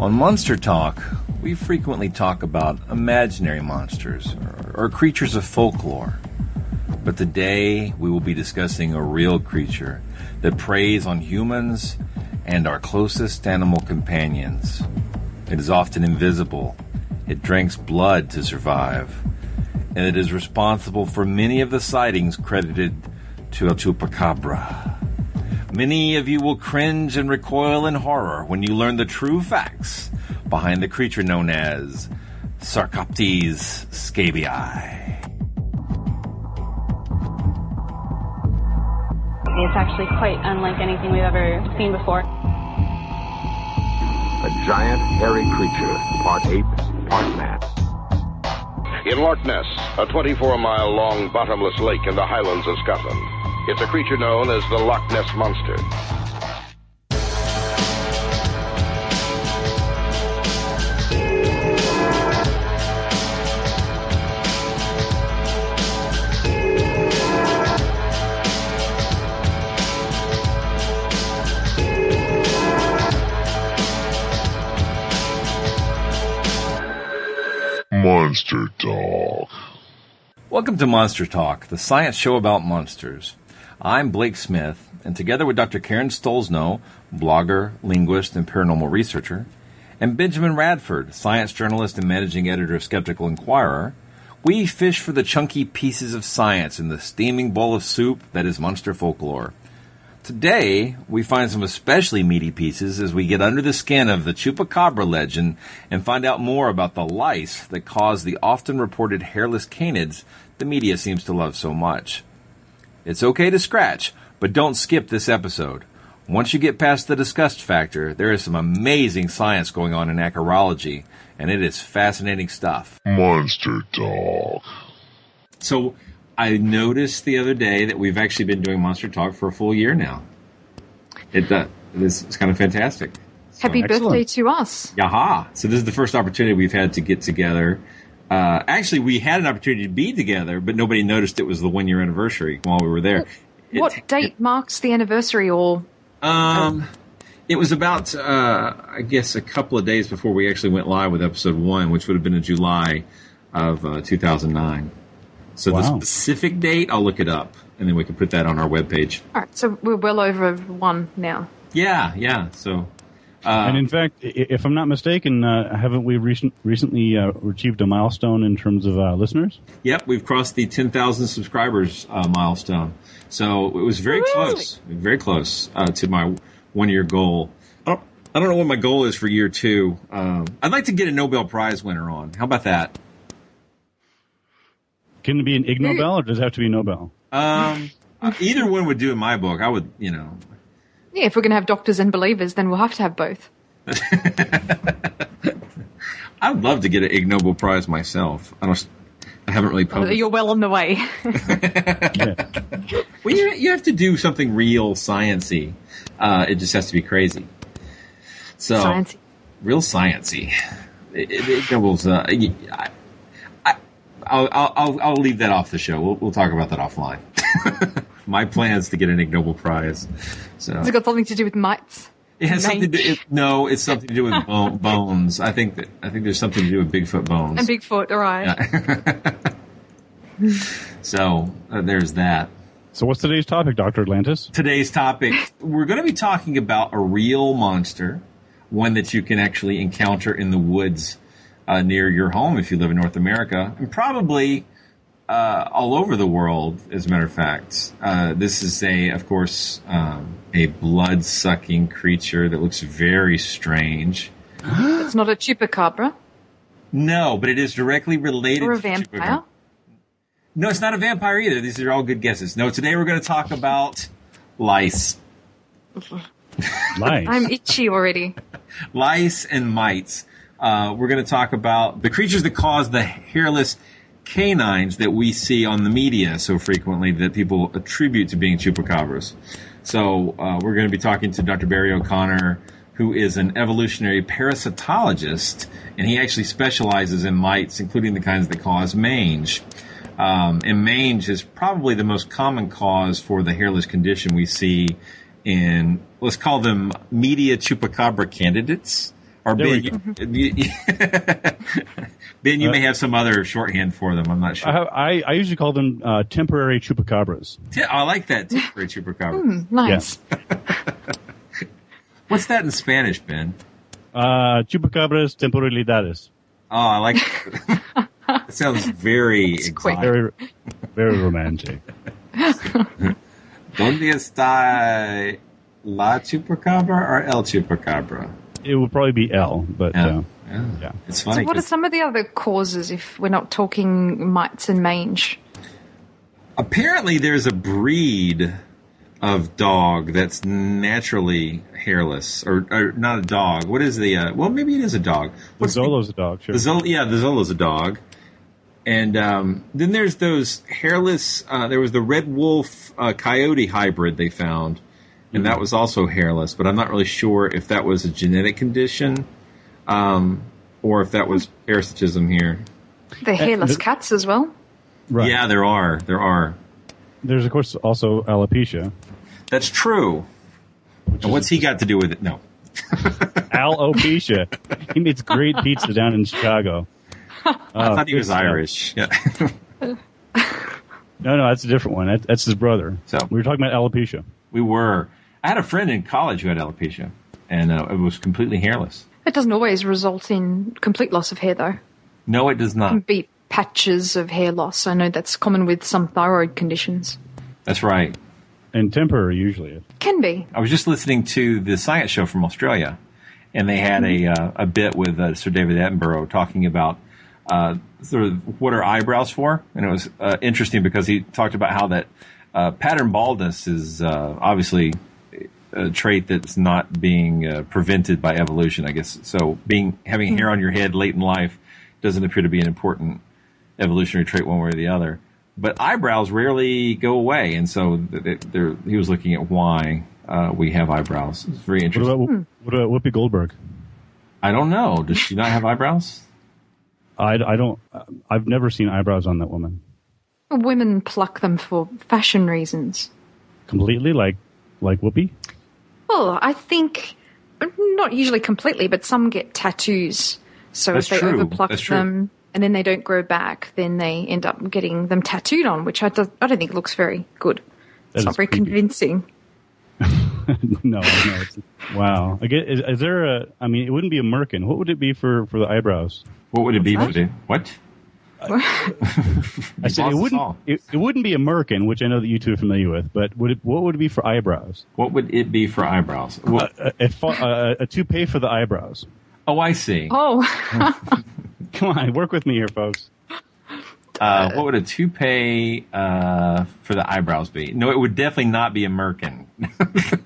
On Monster Talk, we frequently talk about imaginary monsters or, or, creatures of folklore. But today we will be discussing a real creature that preys on humans and our closest animal companions. It is often invisible, it drinks blood to survive, and it is responsible for many of the sightings credited to El Chupacabra. Many of you will cringe and recoil in horror when you learn the true facts behind the creature known as Sarcoptes scabiei. It's actually quite unlike anything we've ever seen before. A giant, hairy creature, part ape, part man. In Loch Ness, a 24 mile long bottomless lake in the highlands of Scotland. It's a creature known as the Loch Ness Monster. Monster Talk. Welcome to Monster Talk, the science show about monsters. I'm Blake Smith, and together with Dr. Karen Stollznow, blogger, linguist, and paranormal researcher, and Benjamin Radford, science journalist and managing editor of Skeptical Inquirer, we fish for the chunky pieces of science in the steaming bowl of soup that is monster folklore. Today, we find some especially meaty pieces as we get under the skin of the Chupacabra legend and find out more about the lice that cause the often reported hairless canids the media seems to love so much. It's okay to scratch, but don't skip this episode. Once you get past the disgust factor, there is some amazing science going on in acarology, and it is fascinating stuff. Monster Talk. So, I noticed the other day that we've actually been doing Monster Talk for a full year now. It uh, this is kind of fantastic. So, Happy excellent. birthday to us! Yaha! So this is the first opportunity we've had to get together uh, actually, we had an opportunity to be together, but nobody noticed it was the one year anniversary while we were there. What it, date it, marks the anniversary, or? Um, it was about, uh, I guess, a couple of days before we actually went live with episode one, which would have been in July of uh, 2009. So wow. the specific date, I'll look it up, and then we can put that on our webpage. All right, so we're well over one now. Yeah, yeah. So uh, and in fact, if I'm not mistaken, uh, haven't we recent, recently uh, achieved a milestone in terms of uh, listeners? Yep, we've crossed the 10,000 subscribers uh, milestone. So it was very close, very close uh, to my one year goal. I don't, I don't know what my goal is for year two. Um, I'd like to get a Nobel Prize winner on. How about that? Can it be an Ig Nobel or does it have to be Nobel? Um, either one would do in my book. I would, you know, yeah, if we're going to have doctors and believers, then we'll have to have both. I'd love to get an Ig Nobel Prize myself. I don't. I haven't really published. You're well on the way. Well, you, you have to do something real sciency. Uh, it just has to be crazy. So Science. real sciency. It, it, it doubles. Uh, I, I, I'll, I'll, I'll, I'll leave that off the show. We'll, we'll talk about that offline. My plans to get an Ig Nobel Prize. So Has it got something to do with mites? it has something to. mange? It, no, it's something to do with bone, bones. I think that I think there's something to do with Bigfoot bones. And Bigfoot, all right. so uh, there's that. So what's today's topic, Doctor Atlantis? Today's topic, we're going to be talking about a real monster, one that you can actually encounter in the woods uh, near your home if you live in North America, and probably uh, all over the world, as a matter of fact. Uh, this is a, of course, um, a blood-sucking creature that looks very strange. It's not a chupacabra No, but it is directly related or a to vampire. chupacabra. No, it's not a vampire either. These are all good guesses. No, today we're going to talk about lice. Lice. I'm itchy already. lice and mites. Uh, we're going to talk about the creatures that cause the hairless canines that we see on the media so frequently that people attribute to being chupacabras. So uh, we're going to be talking to Dr. Barry O'Connor, who is an evolutionary parasitologist, and he actually specializes in mites, including the kinds that cause mange. Um, and mange is probably the most common cause for the hairless condition we see in, let's call them media chupacabra candidates. Or There Ben, you, you- Ben, you may have some other shorthand for them. I'm not sure. I, have, I, I usually call them uh, temporary chupacabras. Te- I like that temporary chupacabra. Hmm, nice. What's that in Spanish, Ben? Uh, chupacabras temporalidades. Oh, I like. It sounds very quick. exotic. Very, very romantic. ¿Dónde está la chupacabra or el chupacabra? It would probably be L, but Yeah. uh, Yeah. yeah. It's So, what are some of the other causes if we're not talking mites and mange? apparently, there's a breed of dog that's naturally hairless, or, or not a dog. What is the? Uh, well, maybe it is a dog. The What's the- Xolo's a dog, sure. The Zola, yeah, the Zola's a dog. And um, then there's those hairless. Uh, there was the red wolf uh, coyote hybrid they found, and that was also hairless. But I'm not really sure if that was a genetic condition, um, or if that was parasitism here. The hairless the- cats as well. right. Yeah, there are. There are. There's, of course, also alopecia. That's true. And what's he got to do with it? No. Alopecia. he makes great pizza down in Chicago. I Oh, thought he was stuff. Irish. Yeah. No, no, that's a different one. That, that's his brother. So- we were talking about alopecia. we were. I had a friend in college who had alopecia, and uh, it was completely hairless. It doesn't always result in complete loss of hair, though. No, it does It not. can be patches of hair loss. I know that's common with some thyroid conditions. That's right. And temporary, usually. Can be. I was just listening to the science show from Australia, and they had a uh, a bit with uh, Sir David Attenborough talking about uh, sort of what are eyebrows for, and it was uh, interesting because he talked about how that uh, pattern baldness is uh, obviously a trait that's not being uh, prevented by evolution, I guess. So being having hair on your head late in life doesn't appear to be an important evolutionary trait one way or the other. But eyebrows rarely go away, and so th- th- he was looking at why uh, we have eyebrows. It's very What interesting. about, what about Whoopi Goldberg? I don't know. Does she not have eyebrows? I, I don't. I've never seen eyebrows on that woman. Women pluck them for fashion reasons. Completely, like like Whoopi. Well, I think not usually completely, but some get tattoos. So That's if they true. overpluck That's true. them and then they don't grow back, then they end up getting them tattooed on, which I, do, I don't think looks very good. That it's not very creepy. convincing. no, no. It's, wow. I get, is, is there a? I mean, it wouldn't be a merkin. What would it be for for the eyebrows? What would it be What's for the what? I said it wouldn't. It, it wouldn't be a merkin, which I know that you two are familiar with. But would it? What would it be for eyebrows? What would it be for eyebrows? What, A, a, fa- a, a toupee for the eyebrows. oh, I see. Oh, Come on, work with me here, folks. Uh, what would a toupee uh, for the eyebrows be? No, it would definitely not be a merkin.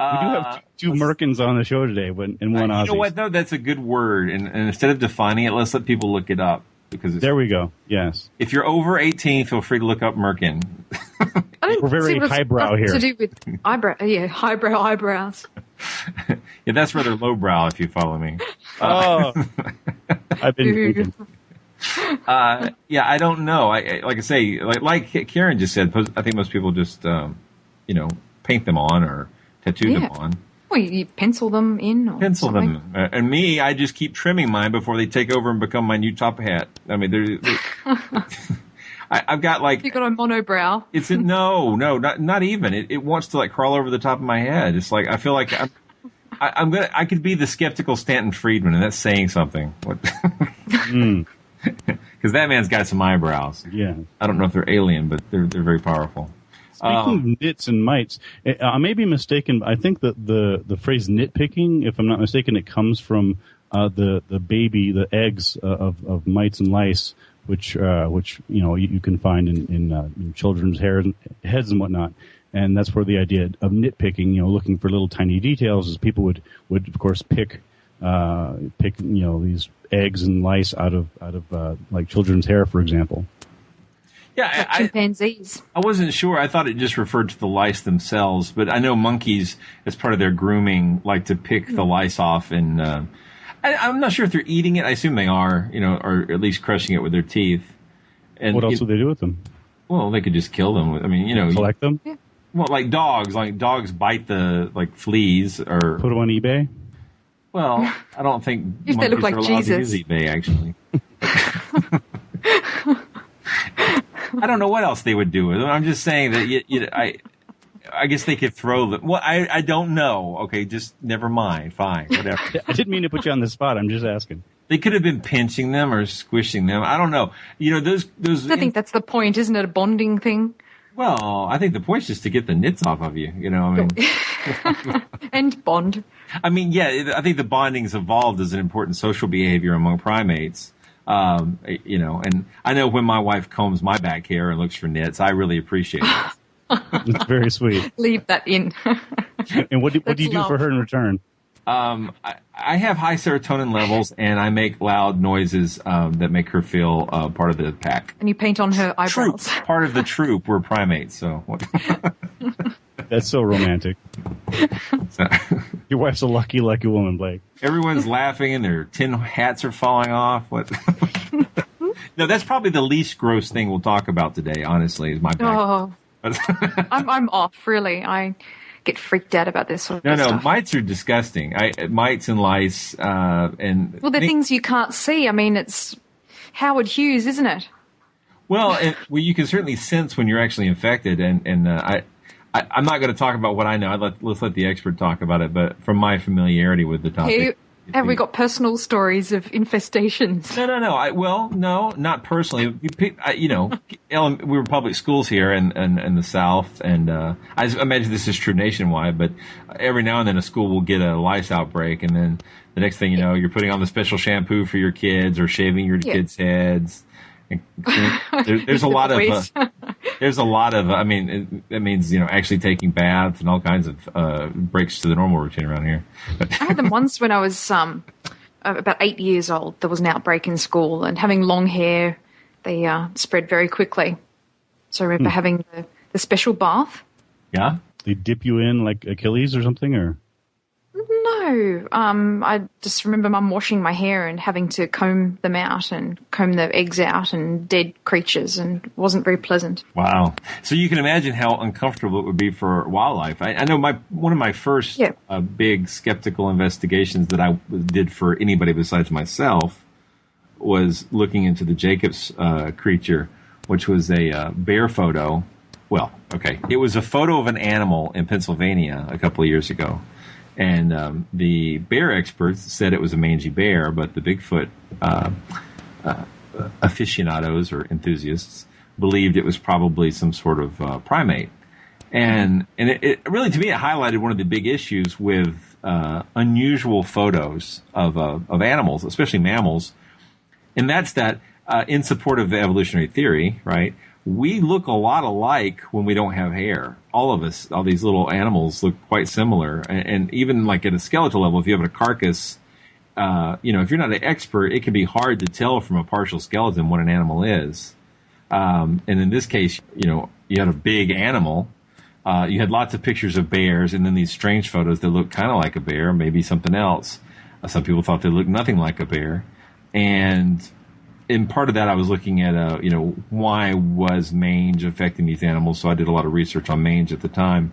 We do have two, two merkins on the show today, but and one Uh, you Aussie. know what? though? that's a good word. And, and instead of defining it, let's let people look it up. because it's, There we go. Yes. if you're over 18, feel free to look up Merkin. I don't We're very see what highbrow here. To do with eyebrow, yeah, highbrow eyebrows. Yeah, that's rather lowbrow if you follow me. Oh, I've been thinking. Uh, yeah, I don't know. I, I like I say, like like Karen just said. I think most people just um, you know paint them on or tattoo them Yeah. on, Well, you, you pencil them in. Or pencil something. them. Uh, and me, I just keep trimming mine before they take over and become my new top hat. I mean, they're. they're I, I've got like You got a monobrow. It's in, no, no, not not even. It, it wants to like crawl over the top of my head. It's like I feel like I'm, I, I'm gonna. I could be the skeptical Stanton Friedman, and that's saying something. What? Because that man's got some eyebrows. Yeah. I don't know if they're alien, but they're they're very powerful. Speaking Um, of nits and mites, eh, I may be mistaken. but I think that the the phrase nitpicking, if I'm not mistaken, it comes from uh, the the baby, the eggs uh, of of mites and lice, which uh, which you know you, you can find in in, uh, in children's hair and heads and whatnot. And that's where the idea of nitpicking, you know, looking for little tiny details, is people would would of course pick uh, pick you know these eggs and lice out of out of uh, like children's hair, for example. Yeah, I, I, chimpanzees. I wasn't sure. I thought it just referred to the lice themselves, but I know monkeys, as part of their grooming, like to pick the lice off, and uh, I, I'm not sure if they're eating it. I assume they are, you know, or at least crushing it with their teeth. And What else you- would they do with them? Well, they could just kill them. I mean, you know, Collect them, well, like dogs, like dogs bite the like fleas, or put them on eBay. well, I don't think If they look like are allowed to Jesus. use eBay. Actually, I don't know what else they would do with them. I'm just saying that you, you, I, I guess they could throw them. Well, I, I don't know. Okay, just never mind. Fine, whatever. I didn't mean to put you on the spot. I'm just asking. they could have been pinching them or squishing them. I don't know. You know, those those. I think that's the point, isn't it? A bonding thing. well, I think the point is just to get the nits off of you. You know, I mean. And bond. I mean, yeah, I think the bonding's evolved as an important social behavior among primates. Um, you know, and I know when my wife combs my back hair and looks for nits, I really appreciate it. It's very sweet. Leave that in. And what do, what do you That's do for her in return? Um, I, I have high serotonin levels, and I make loud noises um, that make her feel uh, part of the pack. and you paint on her eyebrows. Troop, eyebrows. part of the troop. We're primates, so. What, That's so romantic. Your wife's a lucky, lucky woman, Blake. Everyone's laughing, and their tin hats are falling off. What? no, that's probably the least gross thing we'll talk about today. Honestly, is my back. Oh, I'm, I'm off, really. I get freaked out about this sort of No, no, stuff. mites are disgusting. I, mites and lice, uh, and well, they're think- things you can't see. I mean, it's Howard Hughes, isn't it? Well, and, well, you can certainly sense when you're actually infected, and and uh, I, I, I'm not going to talk about what I know. I'd let, let's let the expert talk about it. But from my familiarity with the topic, Hey, have we got personal stories of infestations? No, no, no. I, well, no, not personally. You, I, you know, we were public schools here in, in, in the South, and uh, I imagine this is true nationwide. But every now and then, a school will get a lice outbreak, and then the next thing you know, you're putting on the special shampoo for your kids or shaving your Yeah. kids' heads. And, there, there's a lot of uh, there's a lot of I mean it, that means you know actually taking baths and all kinds of uh, breaks to the normal routine around here. But, I had them once when I was um, uh, about eight years old. There was an outbreak in school, and having long hair, they uh, spread very quickly. So I Hmm. remember having the, the special bath. yeah, They dip you in like Achilles or something, or No, um, I just remember mum washing my hair and having to comb them out and comb the eggs out and dead creatures, and it wasn't very pleasant. Wow. So you can imagine how uncomfortable it would be for wildlife. I, I know my one of my first Yeah. uh, big skeptical investigations that I did for anybody besides myself was looking into the Jacobs uh, creature, which was a uh, bear photo. Well, okay, it was a photo of an animal in Pennsylvania a couple of years ago, and um, the bear experts said it was a mangy bear, but the Bigfoot uh, aficionados or enthusiasts believed it was probably some sort of uh, primate. And and it, it really to me it highlighted one of the big issues with uh, unusual photos of uh, of animals, especially mammals, and that's that uh, in support of the evolutionary theory, right? We look a lot alike when we don't have hair. All of us, all these little animals look quite similar, and, and even like at a skeletal level, if you have a carcass uh, you know, if you're not an expert, it can be hard to tell from a partial skeleton what an animal is. Um, and in this case, you know, you had a big animal. Uh, you had lots of pictures of bears, and then these strange photos that look kind of like a bear, maybe something else. Uh, some people thought they looked nothing like a bear, and in part of that, I was looking at, uh, you know, why was mange affecting these animals? So I did a lot of research on mange at the time,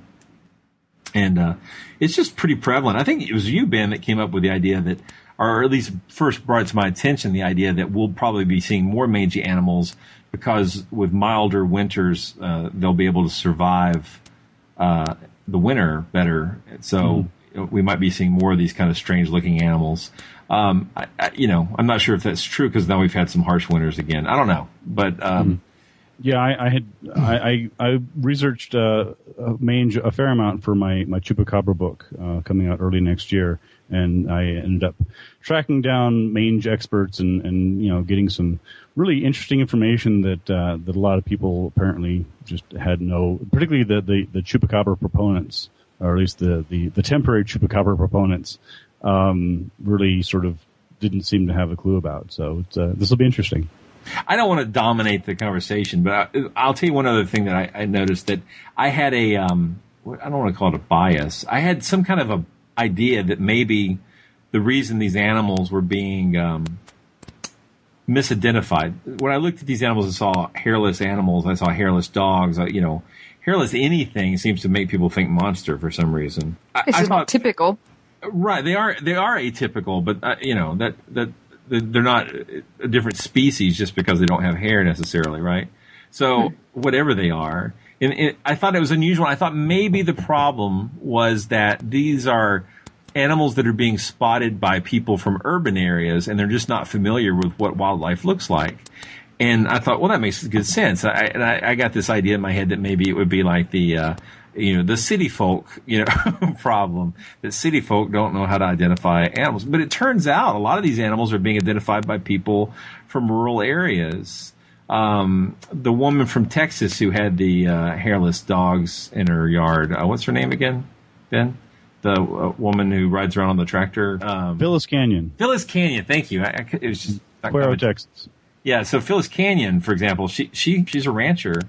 and uh, it's just pretty prevalent. I think it was you, Ben, that came up with the idea that, or at least first brought to my attention the idea that we'll probably be seeing more mangy animals because with milder winters, uh, they'll be able to survive uh, the winter better. So mm. we might be seeing more of these kind of strange looking animals. Um, I, I, you know, I'm not sure if that's true because now we've had some harsh winters again. I don't know, but um, mm. yeah, I, I had I, I, researched uh, mange a fair amount for my my chupacabra book uh, coming out early next year, and I ended up tracking down mange experts and and you know getting some really interesting information that uh, that a lot of people apparently just had no, particularly the the, the chupacabra proponents, or at least the the, the temporary chupacabra proponents, um, really sort of didn't seem to have a clue about. So uh, this will be interesting. I don't want to dominate the conversation, but I, will tell you one other thing that I, I noticed that I had a um, I don't want to call it a bias. I had some kind of a idea that maybe the reason these animals were being um, misidentified. When I looked at these animals and saw hairless animals, I saw hairless dogs. I, you know, hairless anything seems to make people think monster for some reason. This I, is I thought, typical. Right, they are they are atypical, but uh, you know that that they're not a different species just because they don't have hair necessarily, right? So hmm. whatever they are, and, and I thought it was unusual. I thought maybe the problem was that these are animals that are being spotted by people from urban areas and they're just not familiar with what wildlife looks like. And I thought, well, that makes good sense. I, and I, I got this idea in my head that maybe it would be like the, uh, you know, the city folk, you know, problem that city folk don't know how to identify animals. But it turns out a lot of these animals are being identified by people from rural areas. Um, the woman from Texas who had the uh, hairless dogs in her yard, uh, what's her name again, Ben? the uh, woman who rides around on the tractor. Um, Phylis Canion. Phylis Canion. Thank you. I, I, it was just Cuero, Texas. Yeah. So Phylis Canion, for example, she she she's a rancher.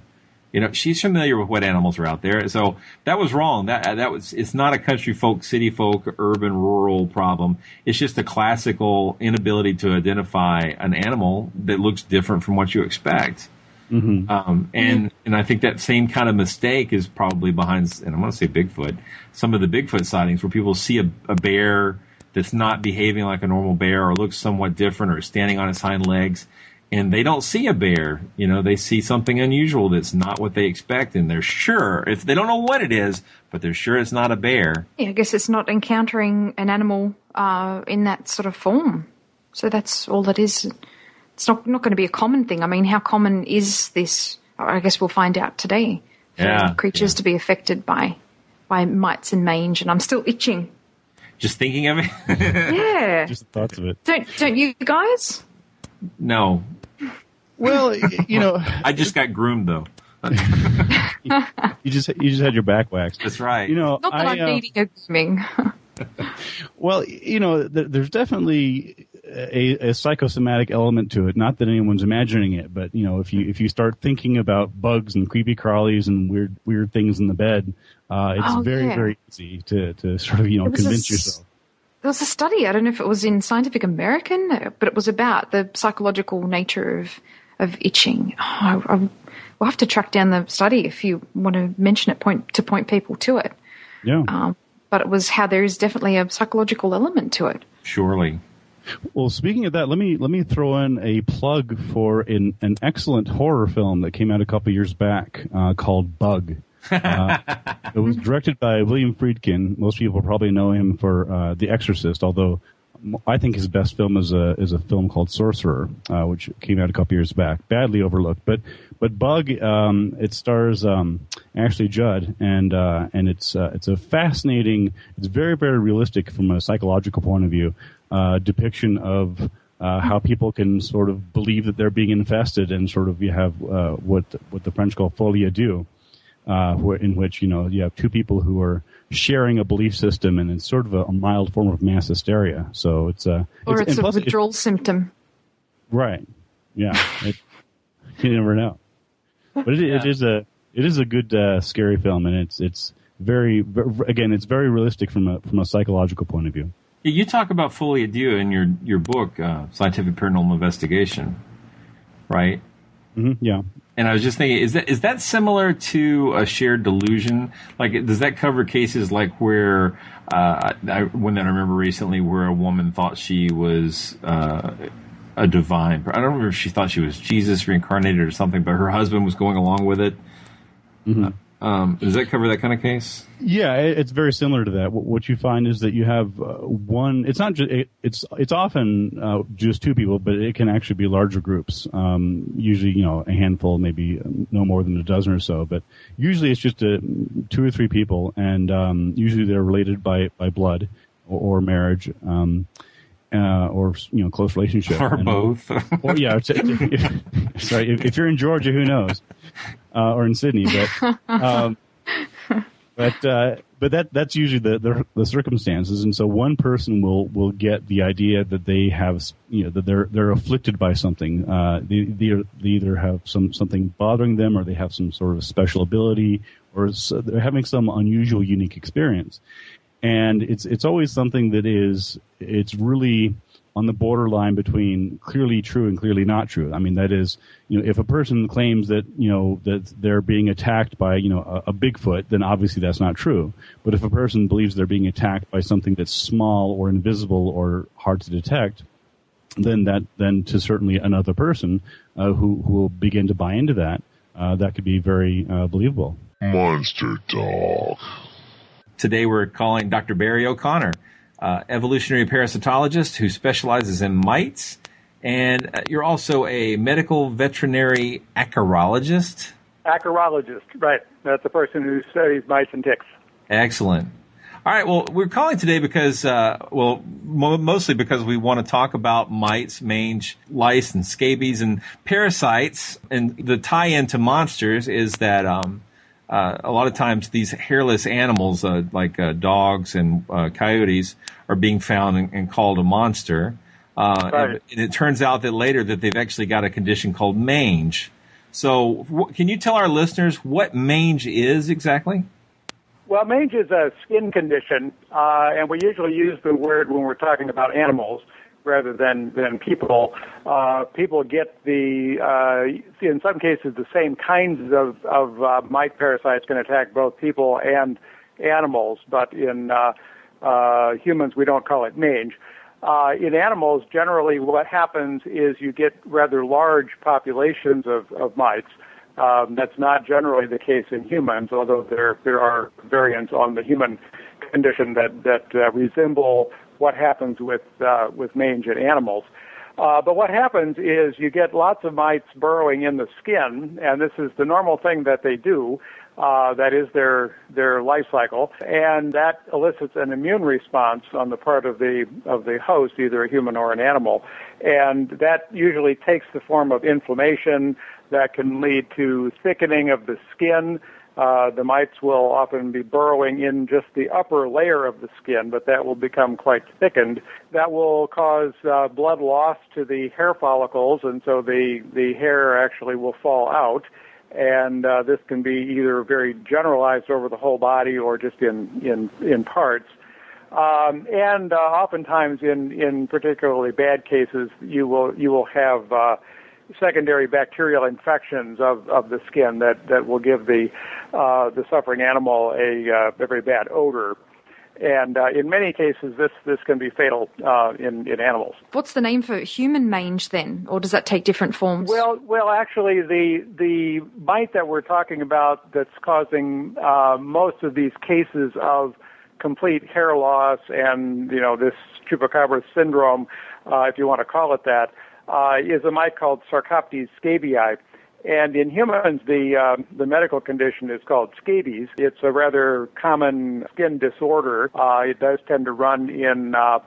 You know, she's familiar with what animals are out there. So that was wrong. That that was it's not a country folk, city folk, urban, rural problem. It's just a classical inability to identify an animal that looks different from what you expect. Mm-hmm. Um, and and I think that same kind of mistake is probably behind. And I'm going to say Bigfoot. Some of the Bigfoot sightings where people see a, a bear that's not behaving like a normal bear or looks somewhat different or standing on its hind legs, and they don't see a bear. You know, they see something unusual that's not what they expect, and they're sure if they don't know what it is, but they're sure it's not a bear. Yeah, I guess it's not encountering an animal uh, in that sort of form. So that's all that is it's not not going to be a common thing. I mean, how common is this? I guess we'll find out today. Yeah, creatures yeah. to be affected by by mites and mange, and I'm still itching. Just thinking of it. yeah. Just the thoughts of it. Don't don't you guys? No. Well, you know, I just got groomed though. you just you just had your back waxed. That's right. You know, not that I, am uh, needing a grooming. well, you know, there's definitely a, a, psychosomatic element to it. Not that anyone's imagining it, but you know, if you if you start thinking about bugs and creepy crawlies and weird weird things in the bed, uh, it's oh, very yeah. very easy to to sort of you know convince a, yourself. There was a study. I don't know if it was in Scientific American, but it was about the psychological nature of of itching. Oh, I, I, we'll have to track down the study if you want to mention it point to point people to it. Yeah. Um, but it was how there is definitely a psychological element to it. Surely. Well, speaking of that, let me let me throw in a plug for an, an excellent horror film that came out a couple years back uh, called Bug. Uh, it was directed by William Friedkin. Most people probably know him for uh, The Exorcist, although I think his best film is a is a film called Sorcerer, uh, which came out a couple years back, badly overlooked. But but Bug, um, it stars um, Ashley Judd, and uh, and it's uh, it's a fascinating. It's very very realistic from a psychological point of view uh, depiction of. Uh, how people can sort of believe that they're being infested, and sort of you have uh, what what the French call folie à deux, in which you know you have two people who are sharing a belief system, and it's sort of a, a mild form of mass hysteria. So it's a or it's, and a plus it- withdrawal symptom. right? Yeah, it, you never know. But it, it is a it is a good uh, scary film, and it's it's very again it's very realistic from a from a psychological point of view. Yeah, You talk about folie à deux in your your book, uh, Scientific Paranormal Investigation, right? hmm yeah. And I was just thinking, is that is that similar to a shared delusion? Like, does that cover cases like where uh, I, one that I remember recently, where a woman thought she was uh, a divine? I don't remember if she thought she was Jesus reincarnated or something, but her husband was going along with it. Um, does that cover that kind of case? Yeah, it's very similar to that. What, what you find is that you have uh, one. It's not just. It, it's it's often uh, just two people, but it can actually be larger groups. Um, usually, you know, a handful, maybe no more than a dozen or so. But usually, it's just a, two or three people, and um, usually they're related by by blood or, or marriage. Um, uh, or you know, close relationship, Or And- both? or yeah, sorry, if, if you're in Georgia, who knows, uh, or in Sydney, but um, but uh, but that that's usually the, the the circumstances, and so one person will will get the idea that they have you know that they're they're afflicted by something. Uh, they, they they either have some something bothering them, or they have some sort of special ability, or they're having some unusual, unique experience. And it's it's always something that is it's really on the borderline between clearly true and clearly not true. I mean, that is, you know, if a person claims that, you know, that they're being attacked by, you know, a, a Bigfoot, then obviously that's not true. But if a person believes they're being attacked by something that's small or invisible or hard to detect, then that, then to certainly another person, uh, who, who will begin to buy into that, uh, that could be very, uh, believable. Monster Talk. Today we're calling Dr. Barry O'Connor, uh, evolutionary parasitologist who specializes in mites, and uh, you're also a medical veterinary acarologist. Acarologist, right. That's the person who studies mites and ticks. Excellent. All right. Well, we're calling today because, uh, well, mo- mostly because we want to talk about mites, mange, lice, and scabies and parasites. And the tie-in to monsters is that um, uh, a lot of times these hairless animals, uh, like uh, dogs and uh, coyotes, are being found and, and called a monster. Uh, Right. and, and it turns out that later that they've actually got a condition called mange. So, wh- can you tell our listeners what mange is exactly? Well, mange is a skin condition, uh, and we usually use the word when we're talking about animals rather than than people. Uh, people get the uh, in some cases the same kinds of of uh, mite parasites can attack both people and animals, but in uh, uh, humans we don't call it mange. Uh, in animals, generally, what happens is you get rather large populations of, of mites. Um, that's not generally the case in humans, although there there are variants on the human condition that that uh, resemble what happens with uh, with mange in animals. Uh, but what happens is you get lots of mites burrowing in the skin, and this is the normal thing that they do. Uh, that is their their life cycle, and that elicits an immune response on the part of the of the host, either a human or an animal, and that usually takes the form of inflammation that can lead to thickening of the skin. Uh, the mites will often be burrowing in just the upper layer of the skin, but that will become quite thickened. That will cause uh, blood loss to the hair follicles, and so the the hair actually will fall out and uh, this can be either very generalized over the whole body or just in in in parts. Um, and uh, oftentimes, in in particularly bad cases, you will you will have uh, secondary bacterial infections of, of the skin that, that will give the uh, the suffering animal a, uh, a very bad odor. And uh, in many cases, this this can be fatal uh, in in animals. What's the name for human mange then, or does that take different forms? Well, well, actually, the the mite that we're talking about that's causing uh, most of these cases of complete hair loss and you know this chupacabra syndrome, uh, if you want to call it that, uh, is a mite called Sarcoptes scabiei. And in humans, the uh, the medical condition is called scabies. It's a rather common skin disorder. Uh, it does tend to run in uh,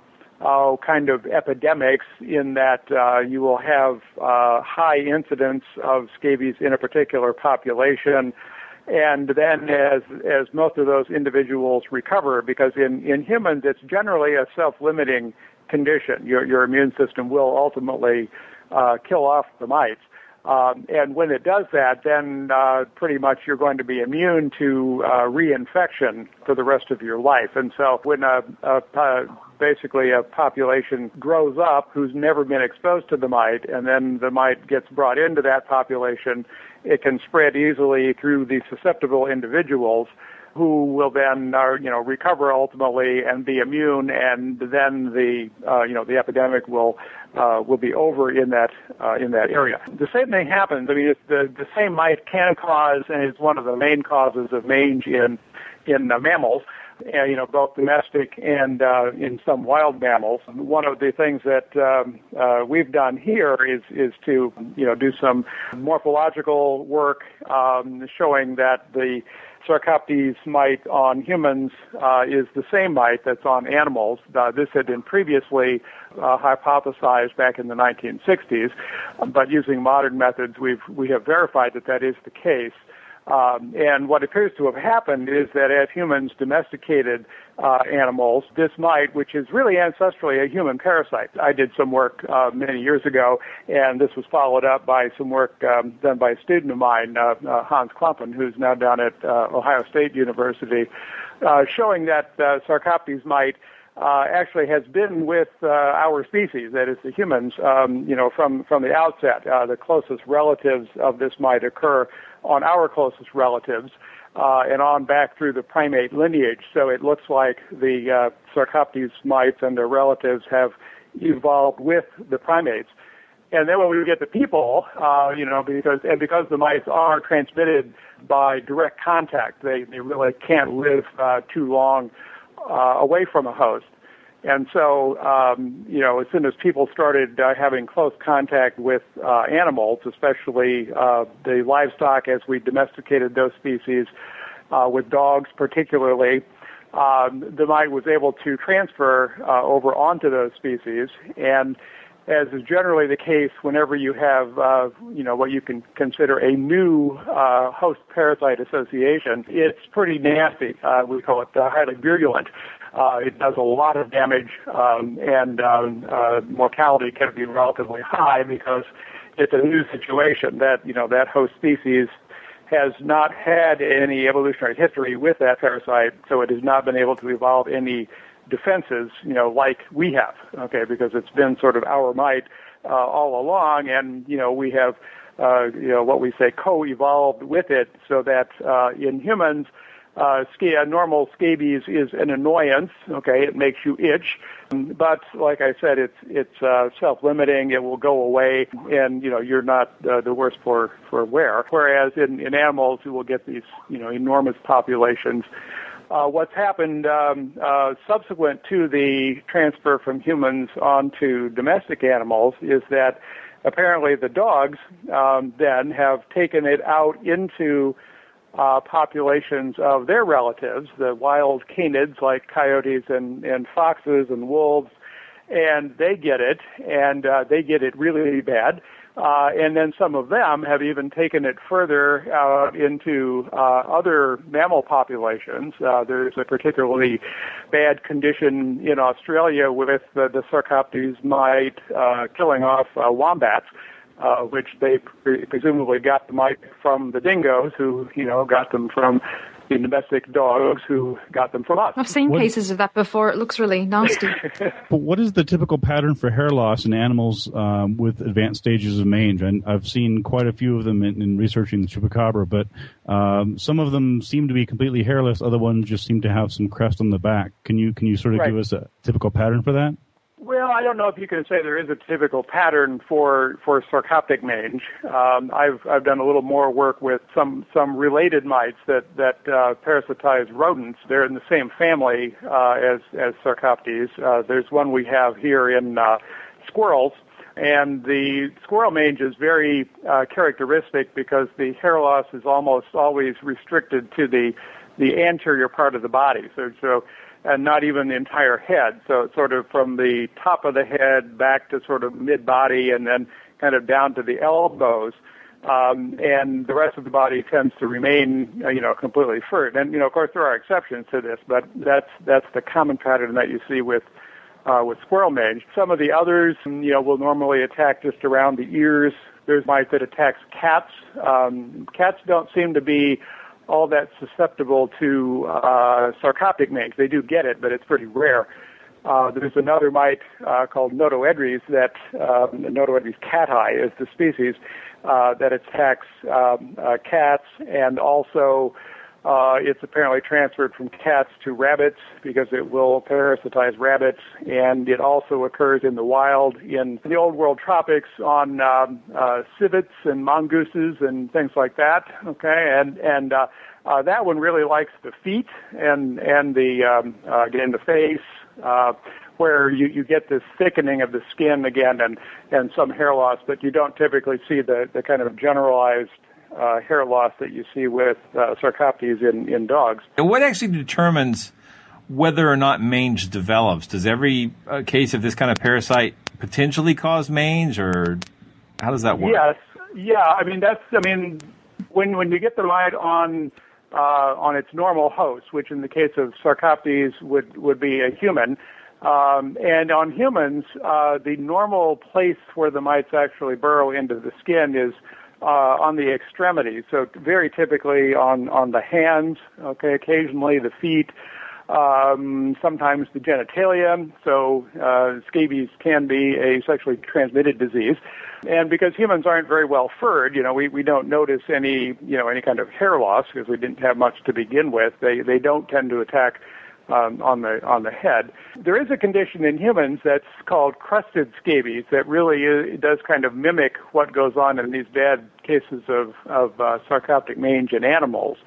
uh, kind of epidemics in that uh, you will have uh, high incidence of scabies in a particular population, and then as as most of those individuals recover, because in in humans it's generally a self-limiting condition. Your your immune system will ultimately uh, kill off the mites. Um, and when it does that, then uh, pretty much you're going to be immune to uh, reinfection for the rest of your life. And so when a, a, a basically a population grows up who's never been exposed to the mite, and then the mite gets brought into that population, it can spread easily through the susceptible individuals who will then uh, you know recover ultimately and be immune, and then the uh, you know the epidemic will uh, will be over in that uh, in that area. The same thing happens. I mean, it's the the same mite can cause, and is one of the main causes of mange in in uh, mammals. Uh, you know, both domestic and uh, in some wild mammals. One of the things that um, uh, we've done here is is to you know do some morphological work um, showing that the Sarcoptes mite on humans uh, is the same mite that's on animals. Uh, this had been previously uh, hypothesized back in the 1960s, but using modern methods, we've we have verified that that is the case. Um, and what appears to have happened is that as humans domesticated uh, animals, this mite, which is really ancestrally a human parasite, I did some work uh, many years ago, and this was followed up by some work um, done by a student of mine, uh, uh Hans Klompen, who's now down at uh, Ohio State University, uh, showing that Sarcoptes mite uh, actually has been with uh, our species, that is the humans, um, you know, from, from the outset. Uh, the closest relatives of this mite occur on our closest relatives uh, and on back through the primate lineage. So it looks like the uh, Sarcoptes mites and their relatives have evolved with the primates. And then when we get to people, uh, you know, because and because the mites are transmitted by direct contact, they they really can't live uh, too long uh, away from a host. And so, um, you know, as soon as people started uh, having close contact with uh, animals, especially uh, the livestock as we domesticated those species, uh, with dogs particularly, um, the mite was able to transfer uh, over onto those species. And as is generally the case whenever you have, uh, you know, what you can consider a new uh, host-parasite association, it's pretty nasty. Uh, we call it uh, highly virulent. Uh, it does a lot of damage, um, and um, uh, mortality can be relatively high because it's a new situation that, you know, that host species has not had any evolutionary history with that parasite, so it has not been able to evolve any defenses, you know, like we have, okay, because it's been sort of our mite uh, all along, and you know, we have, uh, you know, what we say co-evolved with it, so that uh, in humans, uh, normal scabies is an annoyance. Okay, it makes you itch, but like I said, it's it's uh, self-limiting. It will go away, and you know you're not uh, the worse for for wear. Whereas in in animals, you will get these you know enormous populations uh, what's happened um, uh, subsequent to the transfer from humans onto domestic animals is that apparently the dogs um, then have taken it out into uh, populations of their relatives, the wild canids like coyotes and, and foxes and wolves, and they get it, and uh, they get it really bad. Uh, and then some of them have even taken it further uh, into uh, other mammal populations. Uh, there's a particularly bad condition in Australia with the Sarcoptes mite uh, killing off uh, wombats. Uh, which they pre- presumably got the mite from the dingoes, who you know got them from the domestic dogs who got them from us. I've seen what, cases of that before. It looks really nasty. but what is the typical pattern for hair loss in animals um, with advanced stages of mange? And I've seen quite a few of them in, in researching the chupacabra, but um, some of them seem to be completely hairless. Other ones just seem to have some crest on the back. Can you can you sort of right. give us a typical pattern for that? Well, I don't know if you can say there is a typical pattern for for sarcoptic mange. Um, I've I've done a little more work with some some related mites that that uh, parasitize rodents. They're in the same family uh, as as sarcoptes. Uh, there's one we have here in uh, squirrels, and the squirrel mange is very uh, characteristic because the hair loss is almost always restricted to the the anterior part of the body. So so and not even the entire head. So it's sort of from the top of the head back to sort of mid body and then kind of down to the elbows. um, and the rest of the body tends to remain, uh, you know, completely furred. And you know, of course, there are exceptions to this, but that's that's the common pattern that you see with uh, with squirrel mange. Some of the others, you know, will normally attack just around the ears. There's mite that attacks cats. Um, cats don't seem to be all that susceptible to uh, sarcoptic mange. They do get it, but it's pretty rare. Uh, there's another mite uh, called Notoedres that um, Notoedres cati is the species uh, that attacks um, uh, cats and also uh, it's apparently transferred from cats to rabbits because it will parasitize rabbits, and it also occurs in the wild in the old world tropics on um, uh, civets and mongooses and things like that. Okay, and and uh, uh, that one really likes the feet and and the um, uh, again the face. Uh, where you, you get this thickening of the skin again and, and some hair loss, but you don't typically see the, the kind of generalized uh, hair loss that you see with uh, sarcoptes in, in dogs. What actually determines whether or not mange develops? Does every uh, case of this kind of parasite potentially cause mange, or how does that work? Yes, yeah. I mean, that's. I mean, when when you get the mite on uh, on its normal host, which in the case of sarcoptes would would be a human. Um, and on humans, uh, the normal place where the mites actually burrow into the skin is uh, on the extremities. So very typically on on the hands. Okay, occasionally the feet. Um, sometimes the genitalia. So uh, scabies can be a sexually transmitted disease, and because humans aren't very well furred, you know, we, we don't notice any you know any kind of hair loss because we didn't have much to begin with. They they don't tend to attack um, on the on the head. There is a condition in humans that's called crusted scabies that really is, does kind of mimic what goes on in these bad cases of of uh, sarcoptic mange in animals,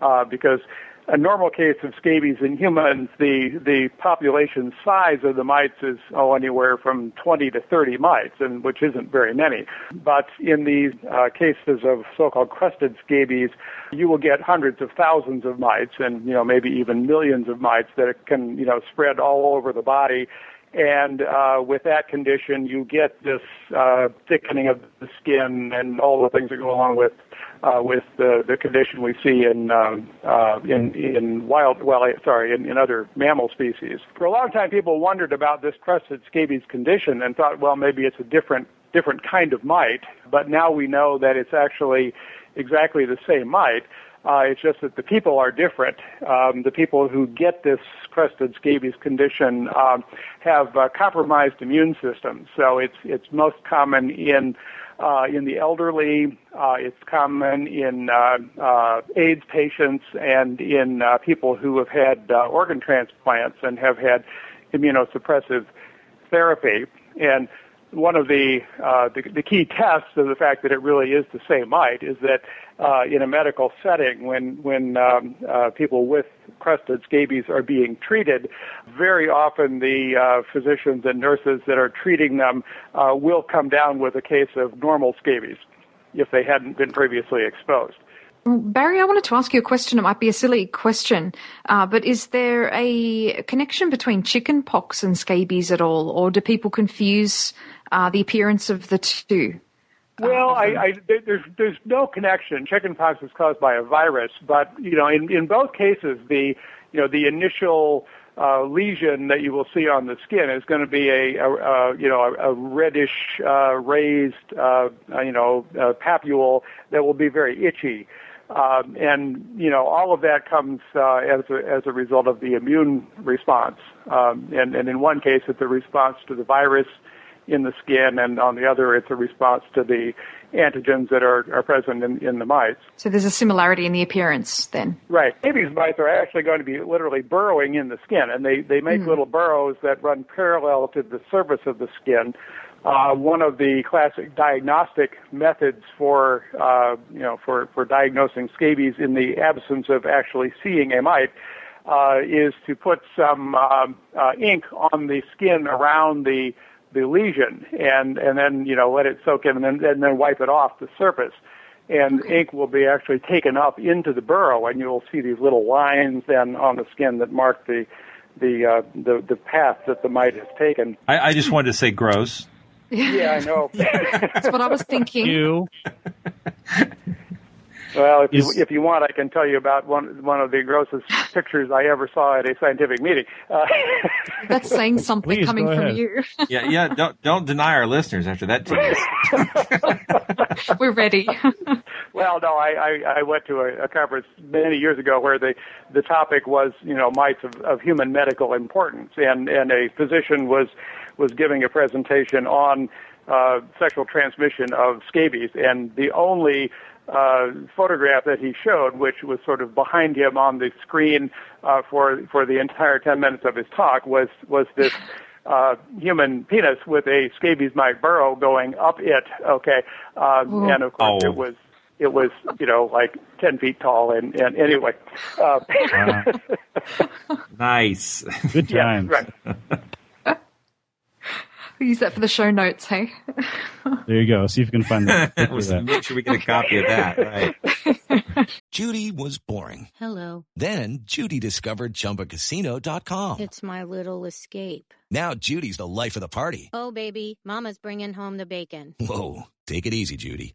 uh, because a normal case of scabies in humans, the the population size of the mites is oh anywhere from 20 to 30 mites, and which isn't very many. But in these uh, cases of so-called crusted scabies, you will get hundreds of thousands of mites, and you know maybe even millions of mites that can you know spread all over the body and uh, with that condition, you get this uh, thickening of the skin and all the things that go along with uh, with the, the condition we see in um, uh, in in wild well sorry in, in other mammal species. For a long time, people wondered about this crusted scabies condition and thought, well, maybe it's a different different kind of mite. But now we know that it's actually exactly the same mite. Uh, it's just that the people are different. Um, the people who get this crusted scabies condition um, have uh, compromised immune systems. So it's it's most common in uh, in the elderly. Uh, it's common in uh, uh, AIDS patients and in uh, people who have had uh, organ transplants and have had immunosuppressive therapy. And one of the, uh, the, the key tests of the fact that it really is the same mite is that uh, in a medical setting, when when um, uh, people with crusted scabies are being treated, very often the uh, physicians and nurses that are treating them uh, will come down with a case of normal scabies if they hadn't been previously exposed. Barry, I wanted to ask you a question. It might be a silly question, uh, but is there a connection between chicken pox and scabies at all, or do people confuse uh, the appearance of the two? Well, I, I, there's there's no connection. Chickenpox is caused by a virus, but you know, in in both cases, the you know the initial uh, lesion that you will see on the skin is going to be a, a, a you know a, a reddish uh, raised uh, you know uh, papule that will be very itchy. Um, and you know all of that comes uh, as a, as a result of the immune response. Um, and, and in one case, it's a response to the virus in the skin, and on the other, it's a response to the antigens that are, are present in, in the mites. So there's a similarity in the appearance then? Right. These mites are actually going to be literally burrowing in the skin, and they, they make mm. little burrows that run parallel to the surface of the skin. Uh, one of the classic diagnostic methods for, uh, you know, for, for diagnosing scabies in the absence of actually seeing a mite uh, is to put some um, uh, ink on the skin around the the lesion and and then you know let it soak in and then and then wipe it off the surface and okay. ink will be actually taken up into the burrow and you'll see these little lines then on the skin that mark the the uh, the the path that the mite has taken. I, I just wanted to say gross. Yeah, I know. That's what I was thinking. You. Well, if you if you want, I can tell you about one one of the grossest pictures I ever saw at a scientific meeting. Uh, That's saying something Please, coming from you. Yeah, yeah. Don't don't deny our listeners after that tease. We're ready. well, no, I, I, I went to a, a conference many years ago where the the topic was you know mites of, of human medical importance, and and a physician was was giving a presentation on uh, sexual transmission of scabies, and the only uh, photograph that he showed, which was sort of behind him on the screen uh, for for the entire 10 minutes of his talk, was was this uh, human penis with a scabies mite burrow going up it. Okay, um, and of course Oh. it was it was you know like 10 feet tall, and and anyway. Uh, Nice. Good yeah, times. right. Use that for the show notes, hey? There you go. See if you can find that. that. Make sure we get a copy of that. Right. Judy was boring. Hello. Then Judy discovered ChumbaCasino.com. It's my little escape. Now Judy's the life of the party. Oh, baby, Mama's bringing home the bacon. Whoa, take it easy, Judy.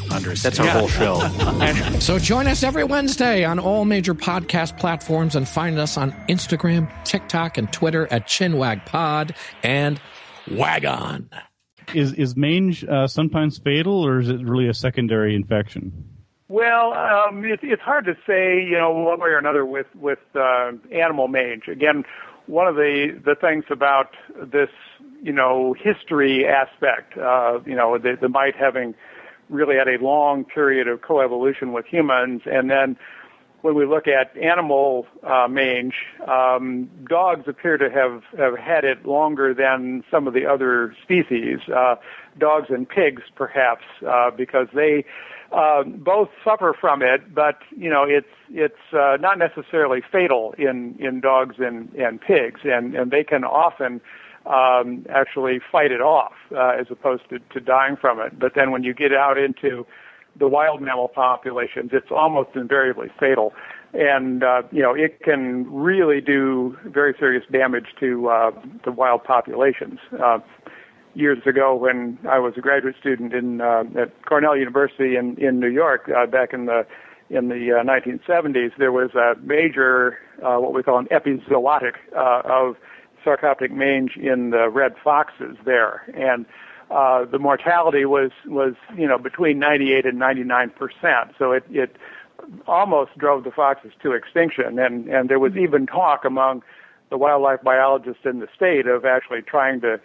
understand. That's our whole show. so join us every Wednesday on all major podcast platforms and find us on Instagram, TikTok, and Twitter at ChinwagPod and Wagon. Is is mange uh, sometimes fatal, or is it really a secondary infection? Well, um, it, it's hard to say, you know, one way or another with with uh, animal mange. Again, one of the the things about this, you know, history aspect, uh, you know, the, the mite having really had a long period of coevolution with humans, and then when we look at animal uh, mange, um, dogs appear to have, have had it longer than some of the other species. Uh, dogs and pigs, perhaps, uh, because they uh, both suffer from it, but you know it's it's uh, not necessarily fatal in in dogs and and pigs, and and they can often um, actually fight it off uh, as opposed to, to dying from it. But then when you get out into the wild mammal populations, it's almost invariably fatal. And, uh, you know, it can really do very serious damage to, uh, the wild populations. Uh, years ago when I was a graduate student in, uh, at Cornell University in, in New York, uh, back in the, in the uh, 1970s, there was a major, uh, what we call an epizootic, uh, of sarcoptic mange in the red foxes there. And, uh, the mortality was was you know between 98 and 99 percent. So it it almost drove the foxes to extinction, and and there was even talk among the wildlife biologists in the state of actually trying to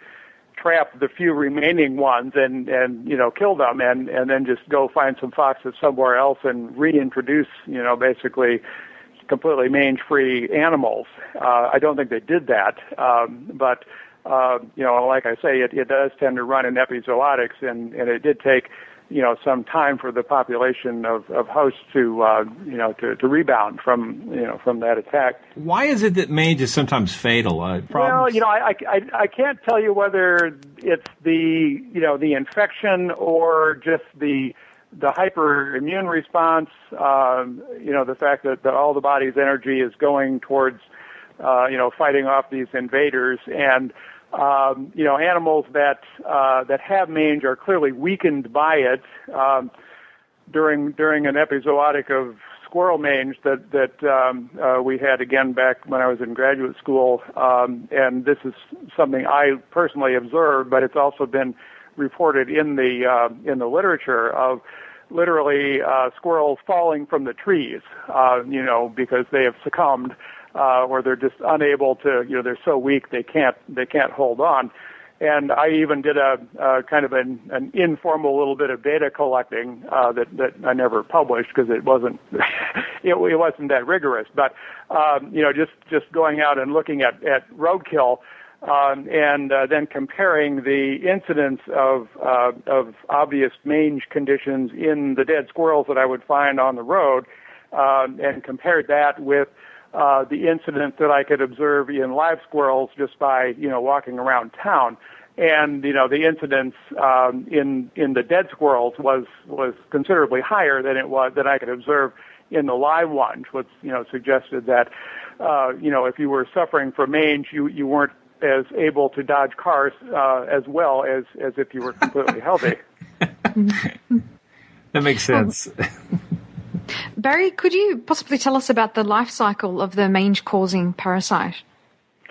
trap the few remaining ones and and you know kill them and and then just go find some foxes somewhere else and reintroduce you know basically completely mange free animals. Uh, I don't think they did that, um, but uh, you know, like I say, it, it does tend to run in epizootics, and, and it did take, you know, some time for the population of, of hosts to, uh, you know, to, to rebound from, you know, from that attack. Why is it that mange is sometimes fatal? Uh, Well, you know, I, I, I can't tell you whether it's the, you know, the infection or just the, the hyperimmune response, um, you know, the fact that, that all the body's energy is going towards, uh, you know, fighting off these invaders and, um, you know, animals that uh, that have mange are clearly weakened by it. Um, during during an epizootic of squirrel mange that that um, uh, we had again back when I was in graduate school, um, and this is something I personally observed, but it's also been reported in the uh, in the literature of literally uh, squirrels falling from the trees, uh, you know, because they have succumbed uh, or they're just unable to, you know, they're so weak they can't they can't hold on. And I even did a, a kind of an, an informal little bit of data collecting uh, that that I never published because it wasn't it, it wasn't that rigorous. But um, you know, just just going out and looking at at roadkill um, and uh, then comparing the incidence of uh, of obvious mange conditions in the dead squirrels that I would find on the road, um, and compared that with uh, the incident that I could observe in live squirrels just by you know walking around town. And you know the incidence um, in in the dead squirrels was was considerably higher than it was that I could observe in the live ones, which you know suggested that uh, you know if you were suffering from mange, you you weren't as able to dodge cars uh, as well as as if you were completely healthy. that makes sense. Barry, could you possibly tell us about the life cycle of the mange-causing parasite?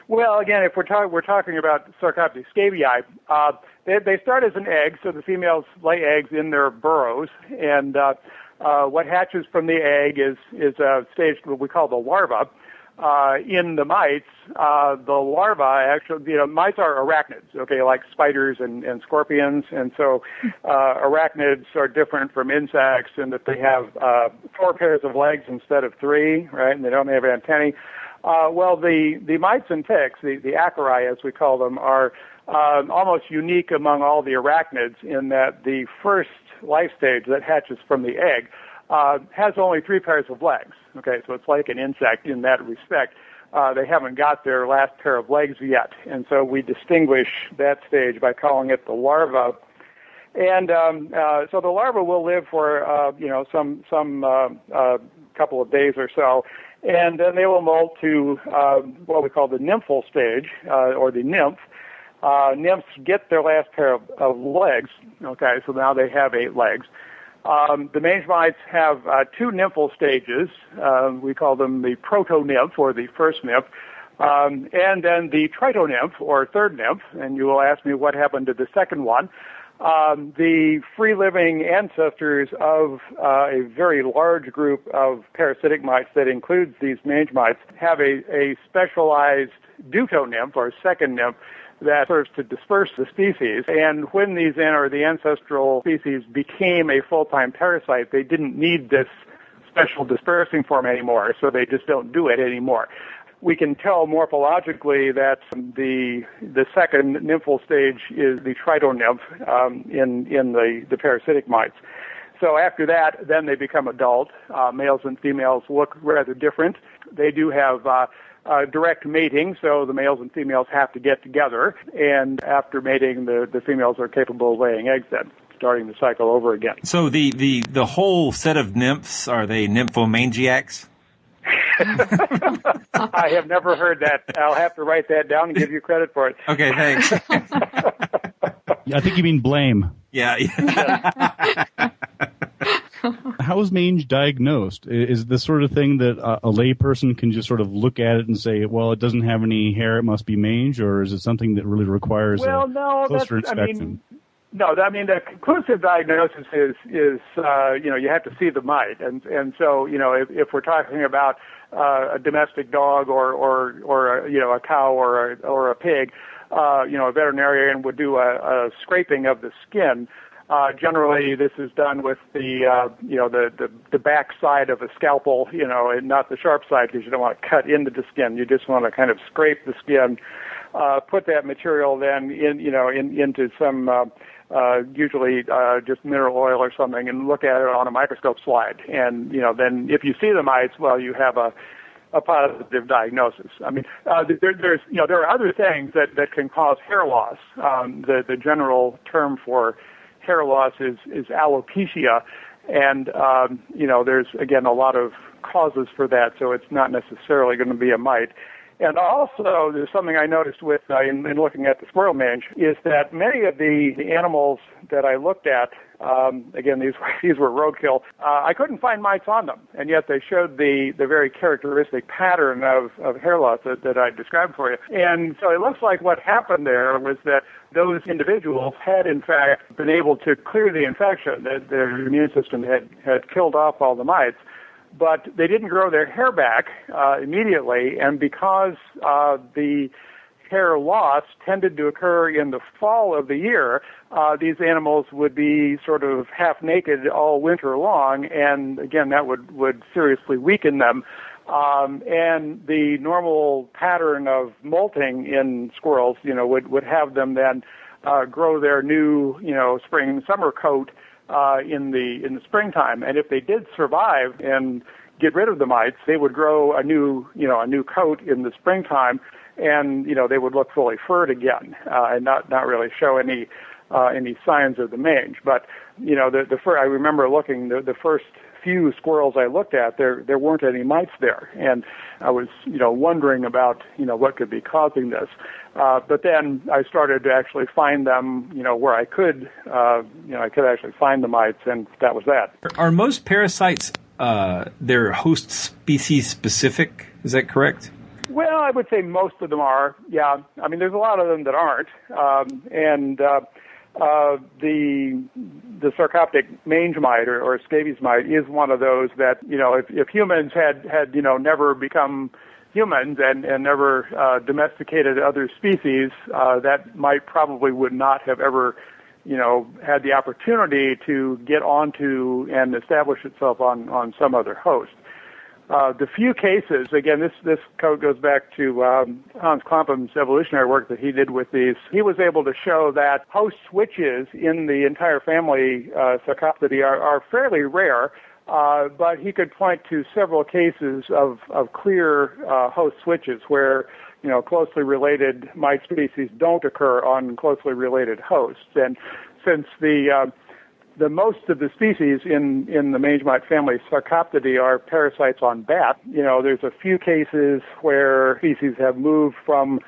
Well, again, if we're, talking we're talking about Sarcoptes scabiei, uh, they, they start as an egg, so the females lay eggs in their burrows, and uh, uh, what hatches from the egg is is a stage what we call the larva, uh, in the mites, uh, the larvae actually, you know, mites are arachnids, okay, like spiders and, and scorpions, and so uh, arachnids are different from insects in that they have uh, four pairs of legs instead of three, right, and they don't have antennae. Uh, well, the, the mites and ticks, the, the acari as we call them, are um, almost unique among all the arachnids in that the first life stage that hatches from the egg uh, has only three pairs of legs. Okay, so it's like an insect in that respect. Uh, they haven't got their last pair of legs yet, and so we distinguish that stage by calling it the larva. And um, uh, so the larva will live for uh, you know some some uh, uh, couple of days or so, and then they will molt to uh, what we call the nymphal stage uh, or the nymph. Uh, nymphs get their last pair of, of legs. Okay, so now they have eight legs. Um, the mange mites have uh, two nymphal stages. Uh, we call them the proto-nymph or the first nymph, um, and then the tritonymph or third nymph. And you will ask me what happened to the second one. Um, the free-living ancestors of uh, a very large group of parasitic mites that includes these mange mites have a, a specialized deutonymph or second nymph that serves to disperse the species. And when these or the ancestral species became a full-time parasite, they didn't need this special dispersing form anymore, so they just don't do it anymore. We can tell morphologically that the the second nymphal stage is the tritonymph um, in in the the parasitic mites. So after that, then they become adult. Uh, males and females look rather different. They do have uh, uh, direct mating, so the males and females have to get together, and after mating, the, the females are capable of laying eggs then, starting the cycle over again. So the, the, the whole set of nymphs, are they nymphomaniacs? I have never heard that. I'll have to write that down and give you credit for it. Okay, thanks. I think you mean blame. Yeah. yeah. How is mange diagnosed? Is this sort of thing that a, a layperson can just sort of look at it and say, well, it doesn't have any hair, it must be mange, or is it something that really requires well, a no, closer that's, inspection? I mean, no, I mean the conclusive diagnosis is is uh, you know you have to see the mite, and and so you know if, if we're talking about uh, a domestic dog or or or a, you know a cow or a, or a pig, uh, you know a veterinarian would do a, a scraping of the skin uh, generally, this is done with the uh, you know the, the the back side of a scalpel, you know, and not the sharp side because you don't want to cut into the skin. You just want to kind of scrape the skin, uh, put that material then in you know in into some uh, uh, usually uh, just mineral oil or something, and look at it on a microscope slide. And you know then if you see the mites, well, you have a a positive diagnosis. I mean, uh, there, there's you know there are other things that that can cause hair loss. Um, the the general term for hair loss is, is alopecia. And, um, you know, there's, again, a lot of causes for that, so it's not necessarily going to be a mite. And also, there's something I noticed with uh, in, in looking at the squirrel mange is that many of the, the animals that I looked at Um, again, these were, these were roadkill. Uh, I couldn't find mites on them, and yet they showed the, the very characteristic pattern of, of hair loss that, that I described for you. And so it looks like what happened there was that those individuals had in fact been able to clear the infection, that their immune system had, had killed off all the mites but they didn't grow their hair back uh, immediately, and because uh, the hair loss tended to occur in the fall of the year, uh, these animals would be sort of half naked all winter long, and again, that would would seriously weaken them. Um, and the normal pattern of molting in squirrels, you know, would would have them then uh, grow their new, you know, spring summer coat uh, in the in the springtime. And if they did survive and get rid of the mites, they would grow a new, you know, a new coat in the springtime, and you know they would look fully furred again uh, and not not really show any uh, any signs of the mange. But you know, the the fir- I remember looking the the first few squirrels I looked at, there there weren't any mites there, and I was you know wondering about you know what could be causing this. Uh, but then I started to actually find them, you know, where I could, uh, you know, I could actually find the mites, and that was that. Are most parasites uh, their host species specific? Is that correct? Well, I would say most of them are. Yeah, I mean, there's a lot of them that aren't, um, and uh, uh, the the sarcoptic mange mite or, or scabies mite is one of those that you know if, if humans had had you know never become humans and and never uh, domesticated other species, uh, that mite probably would not have ever you know had the opportunity to get onto and establish itself on on some other host. Uh, the few cases, again, this this code goes back to um, Hans Klompen's evolutionary work that he did with these. He was able to show that host switches in the entire family uh, Sarcoptidae are, are fairly rare, uh, but he could point to several cases of of clear uh, host switches where you know closely related mite species don't occur on closely related hosts, and since the uh, the most of the species in, in the mange mite family, Sarcoptidae, are parasites on bat. You know, there's a few cases where species have moved from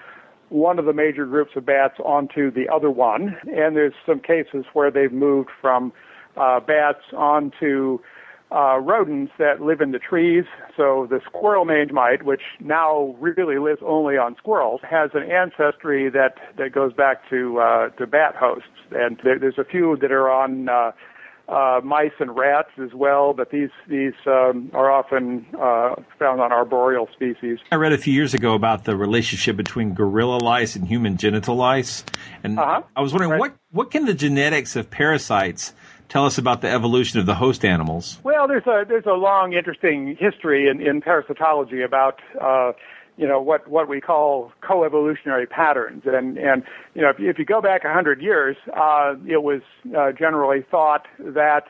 one of the major groups of bats onto the other one, and there's some cases where they've moved from uh, bats onto uh, rodents that live in the trees. So the squirrel mange mite, which now really lives only on squirrels, has an ancestry that, that goes back to uh, to bat hosts, and there, there's a few that are on. Uh, uh, mice and rats as well, but these these um, are often uh, found on arboreal species. I read a few years ago about the relationship between gorilla lice and human genital lice, and uh-huh. I was wondering right. what what can the genetics of parasites tell us about the evolution of the host animals? Well, there's a there's a long, interesting history in, in parasitology about uh, you know what what we call coevolutionary patterns, and and you know if, if you go back a hundred years, uh, it was uh, generally thought that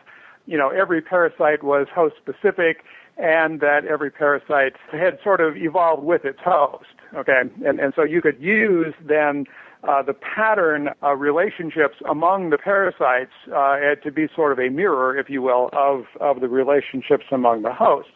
you know every parasite was host specific, and that every parasite had sort of evolved with its host. Okay, and and so you could use then uh, the pattern of relationships among the parasites uh, to be sort of a mirror, if you will, of, of the relationships among the hosts.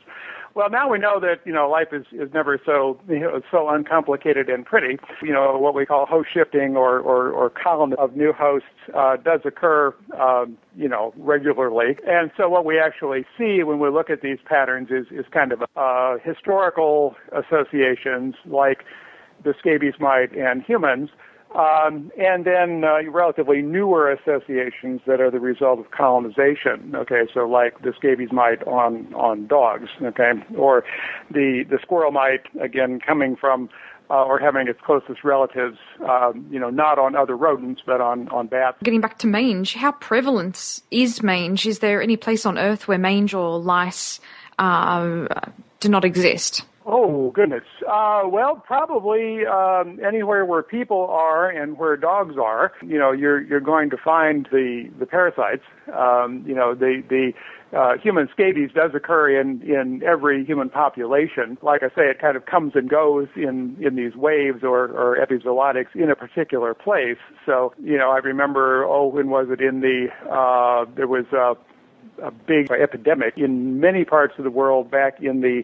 Well, now we know that you know life is, is never so you know, so uncomplicated and pretty. You know what we call host shifting or or, or colony of new hosts uh, does occur, um, you know, regularly. And so what we actually see when we look at these patterns is is kind of uh, historical associations like the scabies mite and humans um, and then uh, relatively newer associations that are the result of colonization. Okay, so like the scabies mite on on dogs. Okay, or the the squirrel mite again coming from uh, or having its closest relatives, um, you know, not on other rodents but on on bats. Getting back to mange, how prevalent is mange? Is there any place on Earth where mange or lice uh, do not exist? Oh goodness. Uh, well, probably um, anywhere where people are and where dogs are. You know, you're you're going to find the the parasites. Um, you know, the the uh, human scabies does occur in in every human population. Like I say, it kind of comes and goes in in these waves or or epizootics in a particular place. So you know, I remember. Oh, when was it? In the uh, there was a a big epidemic in many parts of the world back in the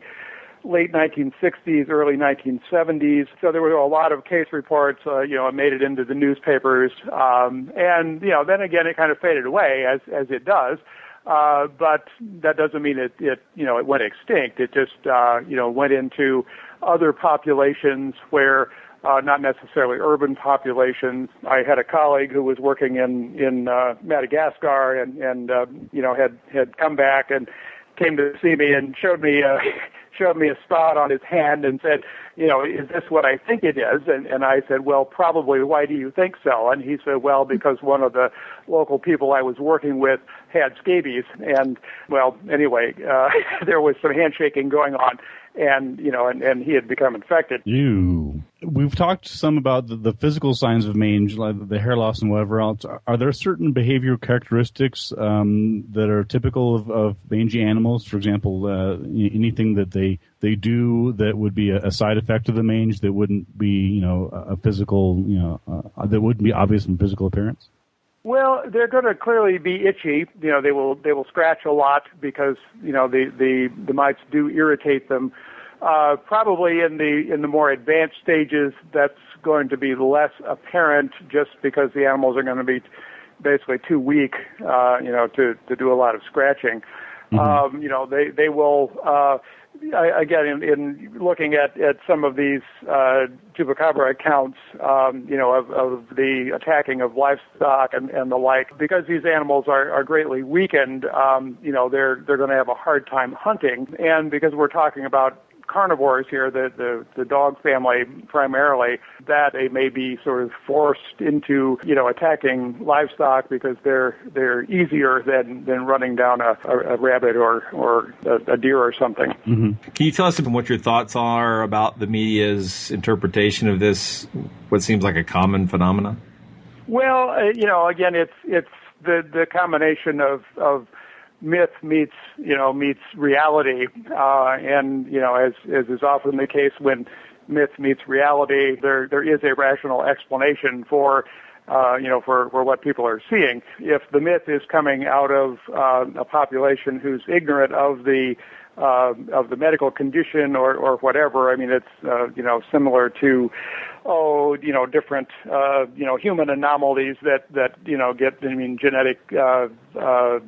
late 1960s, early 1970s. So there were a lot of case reports. Uh, you know, made it into the newspapers, um, and you know, then again, it kind of faded away as as it does. Uh, but that doesn't mean it, it, you know, it went extinct. It just, uh, you know, went into other populations where, uh, not necessarily urban populations. I had a colleague who was working in in uh, Madagascar and and uh, you know had had come back and came to see me and showed me uh, showed me a spot on his hand and said, you know, is this what I think it is? And, and I said, well, probably. Why do you think so? And he said, well, because one of the local people I was working with had scabies. And well, anyway, uh, there was some handshaking going on and you know, and, and he had become infected. You. We've talked some about the, the physical signs of mange, like the hair loss and whatever else. Are there certain behavioral characteristics um, that are typical of, of mangy animals? For example, uh, anything that they they do that would be a, a, side effect of the mange that wouldn't be, you know, a physical, you know, uh, that wouldn't be obvious in physical appearance. Well, they're going to clearly be itchy. You know, they will they will scratch a lot because you know the the the mites do irritate them. Uh, probably in the in the more advanced stages, that's going to be less apparent, just because the animals are going to be basically too weak, uh, you know, to to do a lot of scratching. Mm-hmm. Um, you know, they they will. Uh, I, again, in, in looking at, at some of these uh, chupacabra accounts, um, you know, of, of the attacking of livestock and, and the like, because these animals are, are greatly weakened, um, you know, they're they're going to have a hard time hunting, and because we're talking about carnivores here, the, the, the dog family primarily, that they may be sort of forced into, you know, attacking livestock because they're they're easier than, than running down a, a, a rabbit or, or a, a deer or something. Mm-hmm. Can you tell us what your thoughts are about the media's interpretation of this, what seems like a common phenomenon? Well, uh, you know, again, it's it's the the combination of of myth meets you know meets reality, uh, and you know as as is often the case when myth meets reality, there there is a rational explanation for. Uh, you know, for, for what people are seeing. If the myth is coming out of uh, a population who's ignorant of the uh, of the medical condition or, or whatever. I mean, it's uh, you know similar to oh you know different uh, you know human anomalies that that you know get I mean genetic uh, uh,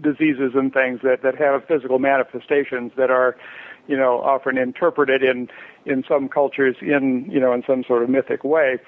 diseases and things that, that have physical manifestations that are, you know, often interpreted in, in some cultures in, you know, in some sort of mythic way.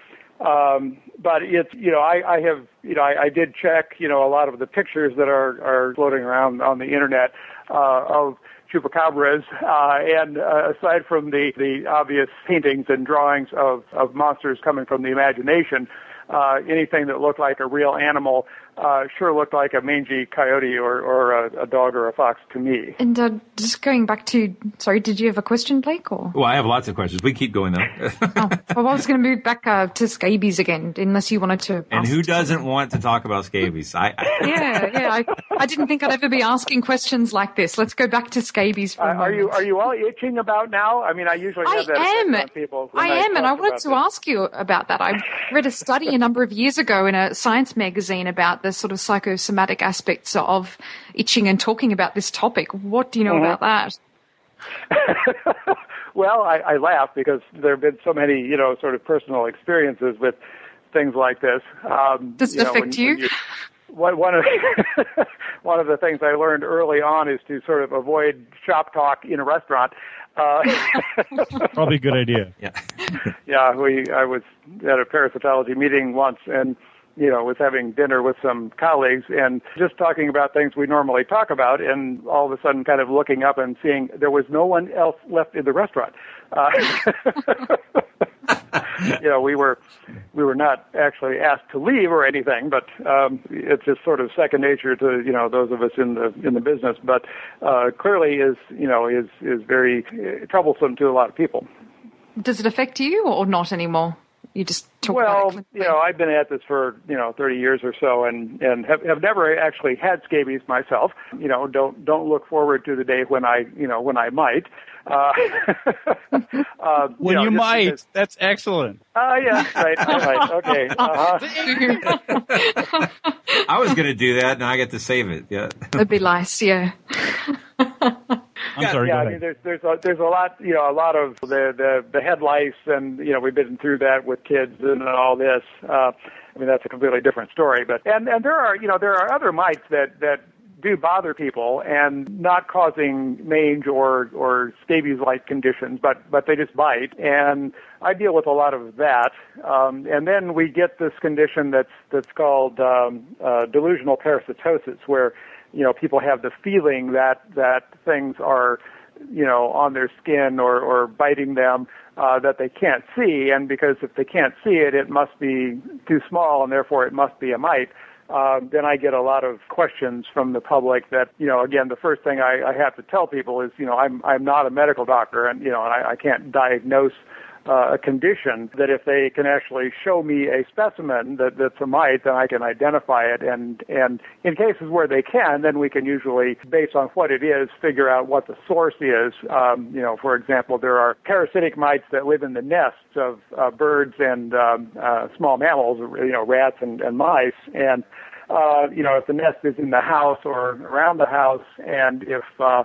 Um, but it's, you know, I, I have, you know, I, I did check, you know, a lot of the pictures that are, are floating around on the internet, uh, of chupacabras, uh, and uh, aside from the, the obvious paintings and drawings of, of monsters coming from the imagination, uh, anything that looked like a real animal uh, sure looked like a mangy coyote or, or a, a, dog or a fox to me. And uh, just going back to, sorry, did you have a question, Blake? Or? Well, I have lots of questions. We keep going though. oh, well, I was going to move back uh, to scabies again, unless you wanted to. And who doesn't want to talk about scabies? I, I yeah, yeah. I, I, didn't think I'd ever be asking questions like this. Let's go back to scabies for a Are you are you all itching about now? I mean, I usually have I that am. on people. I, I am, and I wanted to this. ask you about that. I read a study a number of years ago in a science magazine about the sort of psychosomatic aspects of itching and talking about this topic. What do you know Mhm. about that? well, I, I laugh because there have been so many, you know, sort of personal experiences with things like this. Um, Does it you know, affect when- you? when one one of one of the things I learned early on is to sort of avoid shop talk in a restaurant. Uh, Probably a good idea. Yeah. yeah, we I was at a parasitology meeting once and you know was having dinner with some colleagues and just talking about things we normally talk about and all of a sudden kind of looking up and seeing there was no one else left in the restaurant. Uh, you know, we were we were not actually asked to leave or anything, but um, it's just sort of second nature to you know those of us in the in the business. But uh, clearly, is you know is is very uh, troublesome to a lot of people. Does it affect you or not anymore? You just well, you know, I've been at this for you know 30 years or so, and and have, have never actually had scabies myself. You know, don't don't look forward to the day when I you know when I might. Uh, uh, When know, you might, because- that's excellent. Ah, yeah, right, all right, okay. Uh-huh. I was going to do that, and I get to save it. Yeah. That'd be nice, yeah. I'm sorry. Yeah, I mean, there's there's a, there's a lot, you know, a lot of the the the head lice, and you know, we've been through that with kids and all this. Uh, I mean, that's a completely different story. But and and there are, you know, there are other mites that that do bother people and not causing mange or or scabies-like conditions, but but they just bite. And I deal with a lot of that. Um, and then we get this condition that's that's called um, uh, delusional parasitosis, where you know people have the feeling that that things are you know on their skin or or biting them uh, that they can't see, and because if they can't see it, it must be too small, and therefore it must be a mite uh, then I get a lot of questions from the public that, you know, again, the first thing I, I have to tell people is, you know, I'm, I'm not a medical doctor and, you know, and I, I can't diagnose uh, a condition that if they can actually show me a specimen that, that's a mite, then I can identify it. And, and in cases where they can, then we can usually, based on what it is, figure out what the source is. Um, you know, for example, there are parasitic mites that live in the nests of uh, birds and um, uh, small mammals, you know, rats and, and mice. And uh, you know, if the nest is in the house or around the house, and if uh,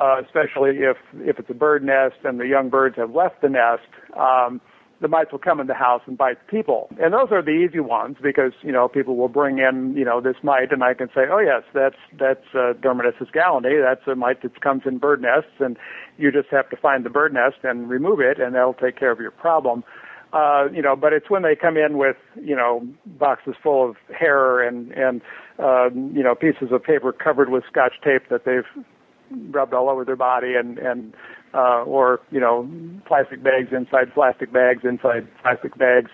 uh, especially if if it's a bird nest and the young birds have left the nest, um, the mites will come in the house and bite people. And those are the easy ones because you know people will bring in you know this mite, and I can say, oh yes, that's that's uh, Dermanyssus gallinae. That's a mite that comes in bird nests, and you just have to find the bird nest and remove it, and that'll take care of your problem. Uh, you know, but it's when they come in with, you know, boxes full of hair and, and, uh, you know, pieces of paper covered with scotch tape that they've rubbed all over their body and, and, uh, or, you know, plastic bags inside plastic bags inside plastic bags.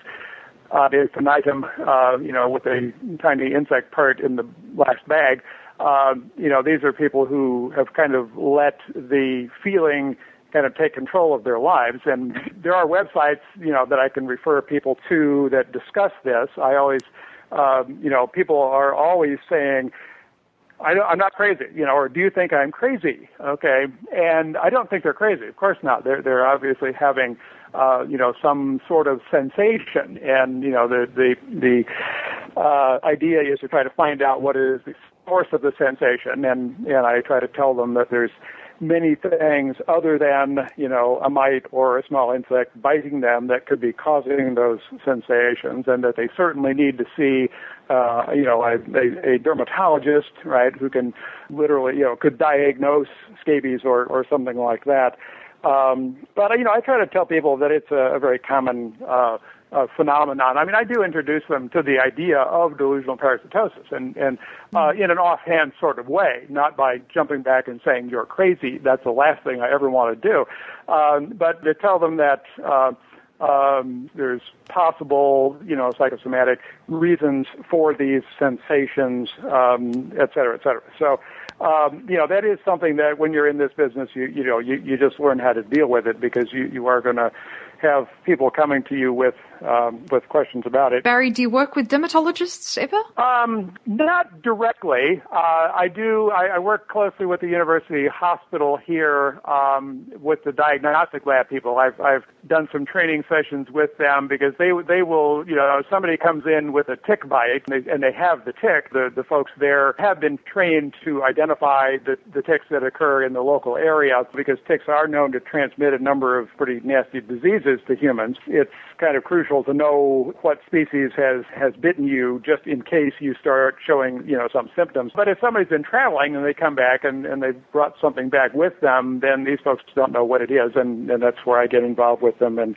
Uh, infinitum, uh, you know, with a tiny insect part in the last bag. Um, you know, these are people who have kind of let the feeling kind of take control of their lives. And there are websites, you know, that I can refer people to that discuss this. I always, um, you know, people are always saying, I don't, I'm not crazy, you know, or do you think I'm crazy? Okay. And I don't think they're crazy. Of course not. They're, they're obviously having, uh, you know, some sort of sensation. And, you know, the, the, the, uh, idea is to try to find out what is the source of the sensation. And, and I try to tell them that there's, many things other than you know a mite or a small insect biting them that could be causing those sensations, and that they certainly need to see uh, you know a, a, a dermatologist, right, who can literally you know could diagnose scabies or or something like that. Um, but you know, I try to tell people that it's a, a very common uh, uh, phenomenon. I mean, I do introduce them to the idea of delusional parasitosis, and and uh, in an offhand sort of way, not by jumping back and saying you're crazy. That's the last thing I ever want to do. Um, but to tell them that. Uh, um, there's possible, you know, psychosomatic reasons for these sensations, um, et cetera, et cetera. So, um, you know, that is something that when you're in this business, you, you know, you, you just learn how to deal with it because you, you are going to have people coming to you with um, with questions about it. Barry, do you work with dermatologists ever? Um, not directly. Uh, I do. I, I work closely with the university hospital here um, with the diagnostic lab people. I've I've done some training sessions with them because they they will you know somebody comes in with a tick bite and they, and they have the tick. The the folks there have been trained to identify the the ticks that occur in the local area because ticks are known to transmit a number of pretty nasty diseases to humans. It's kind of crucial to know what species has has bitten you just in case you start showing you know some symptoms. But if somebody's been traveling and they come back and and they've brought something back with them, then these folks don't know what it is, and and that's where I get involved with them and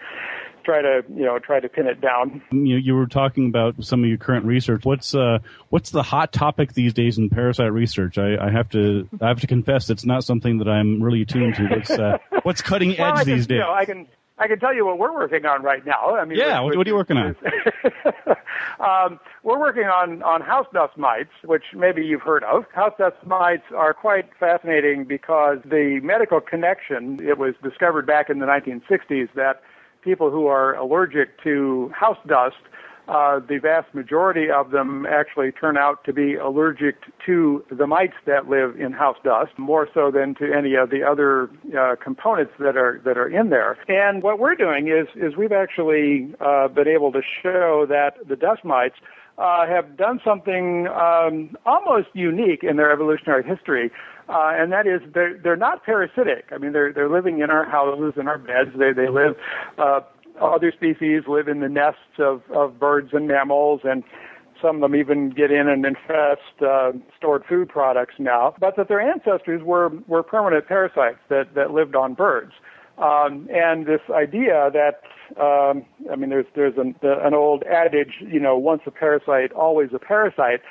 try to you know try to pin it down. You, you were talking about some of your current research. What's uh what's the hot topic these days in parasite research? I, I have to I have to confess it's not something that I'm really attuned to. What's uh, what's cutting edge can, these days? You know, I can I can tell you what we're working on right now. I mean, yeah, what are you working on? um, we're working on, on house dust mites, which maybe you've heard of. House dust mites are quite fascinating because the medical connection, it was discovered back in the 1960s that people who are allergic to house dust uh, the vast majority of them actually turn out to be allergic to the mites that live in house dust, more so than to any of the other uh, components that are that are in there. And what we're doing is is we've actually uh, been able to show that the dust mites uh, have done something um, almost unique in their evolutionary history. uh, and that is they're they're not parasitic. I mean, they're they're living in our houses, in our beds. They they live. Uh, other species live in the nests of of birds and mammals, and some of them even get in and infest uh, stored food products now. But that their ancestors were were permanent parasites that that lived on birds. Um, and this idea that um, I mean, there's there's an, an old adage, you know, once a parasite, always a parasite,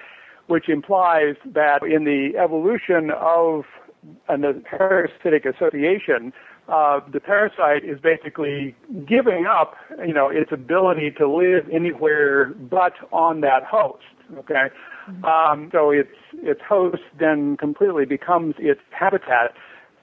which implies that in the evolution of a parasitic association, uh, the parasite is basically giving up, you know, its ability to live anywhere but on that host. Okay, um, so its its host then completely becomes its habitat,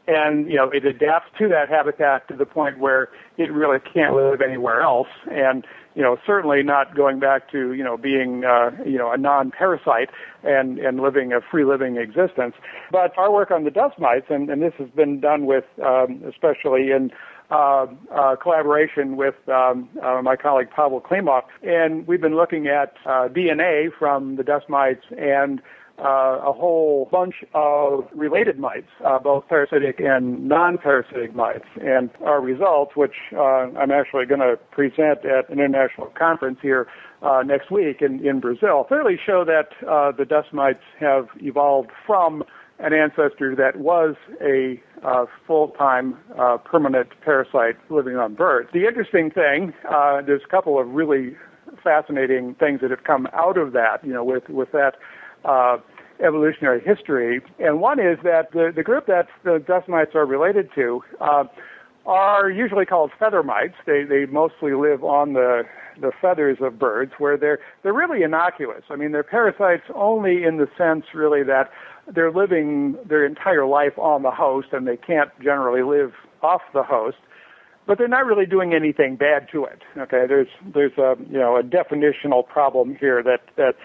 and you know it adapts to that habitat to the point where it really can't live anywhere else. And you know certainly not going back to you know being uh, you know a non-parasite and and living a free living existence. But our work on the dust mites and, and this has been done with um, especially in uh, uh, collaboration with um, uh, my colleague Pavel Klimov, and we've been looking at uh, DNA from the dust mites and uh, a whole bunch of related mites, uh, both parasitic and non-parasitic mites. And our results, which uh, I'm actually going to present at an international conference here uh, next week in, in Brazil, clearly show that uh, the dust mites have evolved from an ancestor that was a uh, full-time uh, permanent parasite living on birds. The interesting thing, uh, there's a couple of really fascinating things that have come out of that, you know, with, with that uh, evolutionary history. And one is that the, the group that the dust mites are related to uh, are usually called feather mites. They, they mostly live on the, the feathers of birds where they're, they're really innocuous. I mean, they're parasites only in the sense really that they're living their entire life on the host and they can't generally live off the host but they're not really doing anything bad to it. Okay, there's there's a you know a definitional problem here that that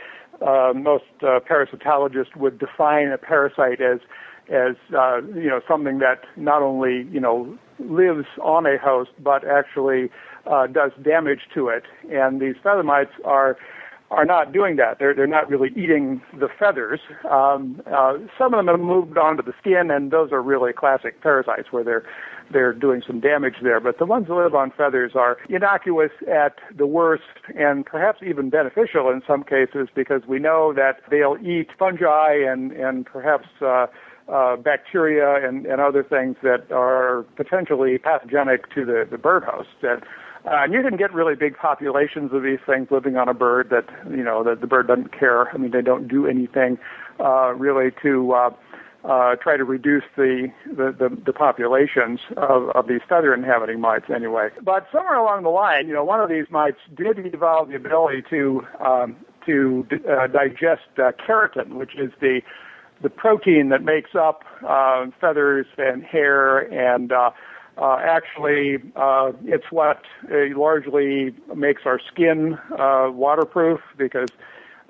uh, most uh, parasitologists would define a parasite as as uh, you know something that not only you know lives on a host but actually uh, does damage to it. And these feather mites are are not doing that. They're they're not really eating the feathers. Um, uh, some of them have moved onto the skin, and those are really classic parasites where they're they're doing some damage there. But the ones that live on feathers are innocuous at the worst and perhaps even beneficial in some cases because we know that they'll eat fungi and, and perhaps uh, uh, bacteria and, and other things that are potentially pathogenic to the, the bird host. And, uh, and you can get really big populations of these things living on a bird that, you know, that the bird doesn't care. I mean, they don't do anything uh, really to uh, uh, try to reduce the, the, the, the populations of, of these feather inhabiting mites anyway. But somewhere along the line, you know, one of these mites did evolve the ability to um, to uh, digest uh, keratin, which is the the protein that makes up uh, feathers and hair and uh, uh, actually, uh, it's what uh, largely makes our skin uh, waterproof because